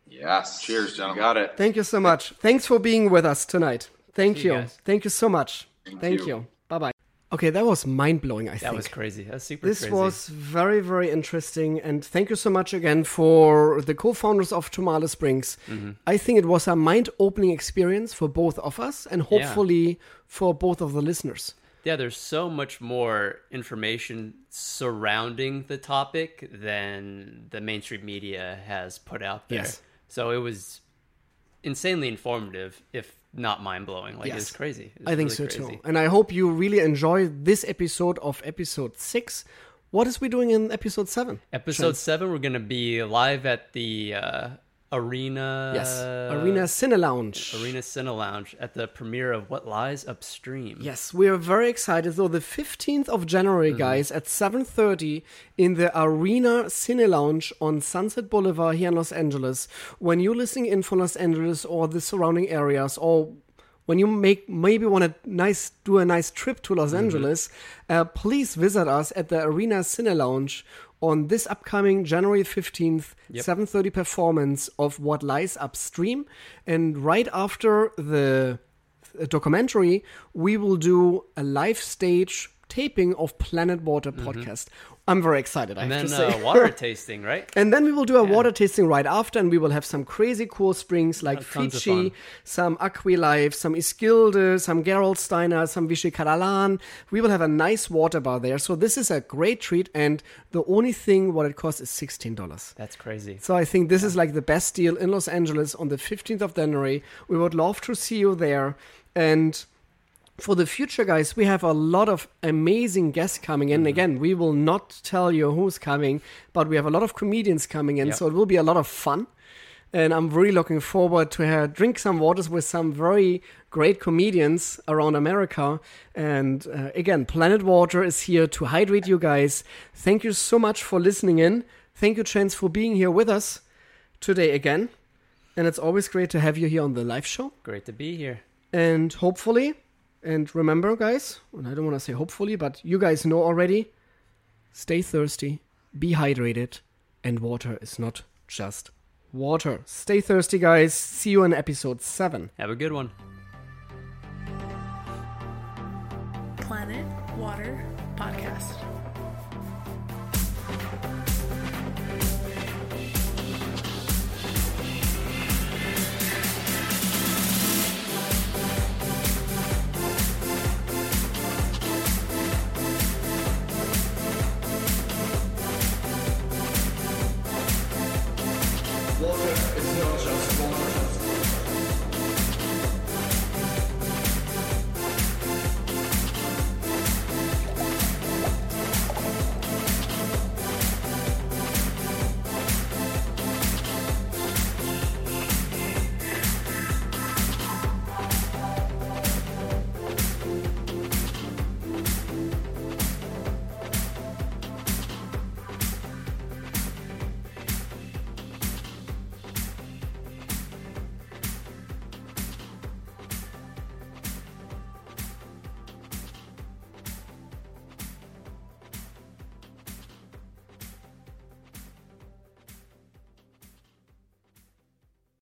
F: Yes.
G: Cheers,
F: You
G: gentlemen.
F: got it.
B: Thank you so much. Thanks for being with us tonight. Thank
C: See you
B: you. Thank you so much. Thank,
F: you.
B: you. Bye bye. Okay, that was mind blowing, I
C: That
B: think.
C: That was crazy. That was super
B: This
C: crazy.
B: was very, very interesting. And thank you so much again for the co founders of Tourmaline Springs.
C: Mm-hmm.
B: I think it was a mind opening experience for both of us and hopefully for both of the listeners.
C: yeah, there's so much more information surrounding the topic than the mainstream media has put out there.
B: Yes.
C: So it was insanely informative, if not mind blowing. Like
B: Yes.
C: it's crazy. It's
B: I think
C: really
B: so
C: crazy.
B: too. And I hope you really enjoy this episode of episode six. What is we doing in episode seven?
C: Episode seven, we're gonna be live at the uh, Arena.
B: Yes, Arena Cine Lounge.
C: Arena Cine Lounge at the premiere of What Lies Upstream.
B: Yes, we are very excited. So the 15th of January,
C: Mm-hmm.
B: guys, at 7:30 in the Arena Cine Lounge on Sunset Boulevard here in Los Angeles. When you're listening in from Los Angeles or the surrounding areas, or when you make maybe want to nice do a nice trip to
C: Mm-hmm.
B: Los Angeles, uh, please visit us at the Arena Cine Lounge on this upcoming January 15th, 7:30 performance of What Lies Upstream, and right after the documentary, we will do a live stage taping of Planet Water podcast. I'm very excited. I.
C: And
B: have
C: then
B: to say.
C: uh, water <laughs> tasting, right?
B: and then we will do a water tasting right after, and we will have some crazy cool springs like Fiji, some Aquilife, some Iskilde, some Gerolsteiner, some Vichy Catalan. We will have a nice water bar there. So this is a great treat, and the only thing what it costs is sixteen dollars.
C: That's crazy.
B: So I think this is like the best deal in Los Angeles on the 15th of January. We would love to see you there. And for the future, guys, we have a lot of amazing guests coming in. Again, we will not tell you who's coming, but we have a lot of comedians coming in.
C: Yep.
B: So it will be a lot of fun. And I'm really looking forward to uh, drink some waters with some very great comedians around America. And uh, again, Planet Water is here to hydrate you guys. Thank you so much for listening in. Thank you, Chance, for being here with us today again. And it's always great to have you here on the live show.
C: Great to be here.
B: And hopefully, and remember, guys, and I don't want to say hopefully, but you guys know already stay thirsty, be hydrated, and water is not just water. Stay thirsty, guys. See you in episode 7.
C: Have a good one.
A: Planet Water Podcast.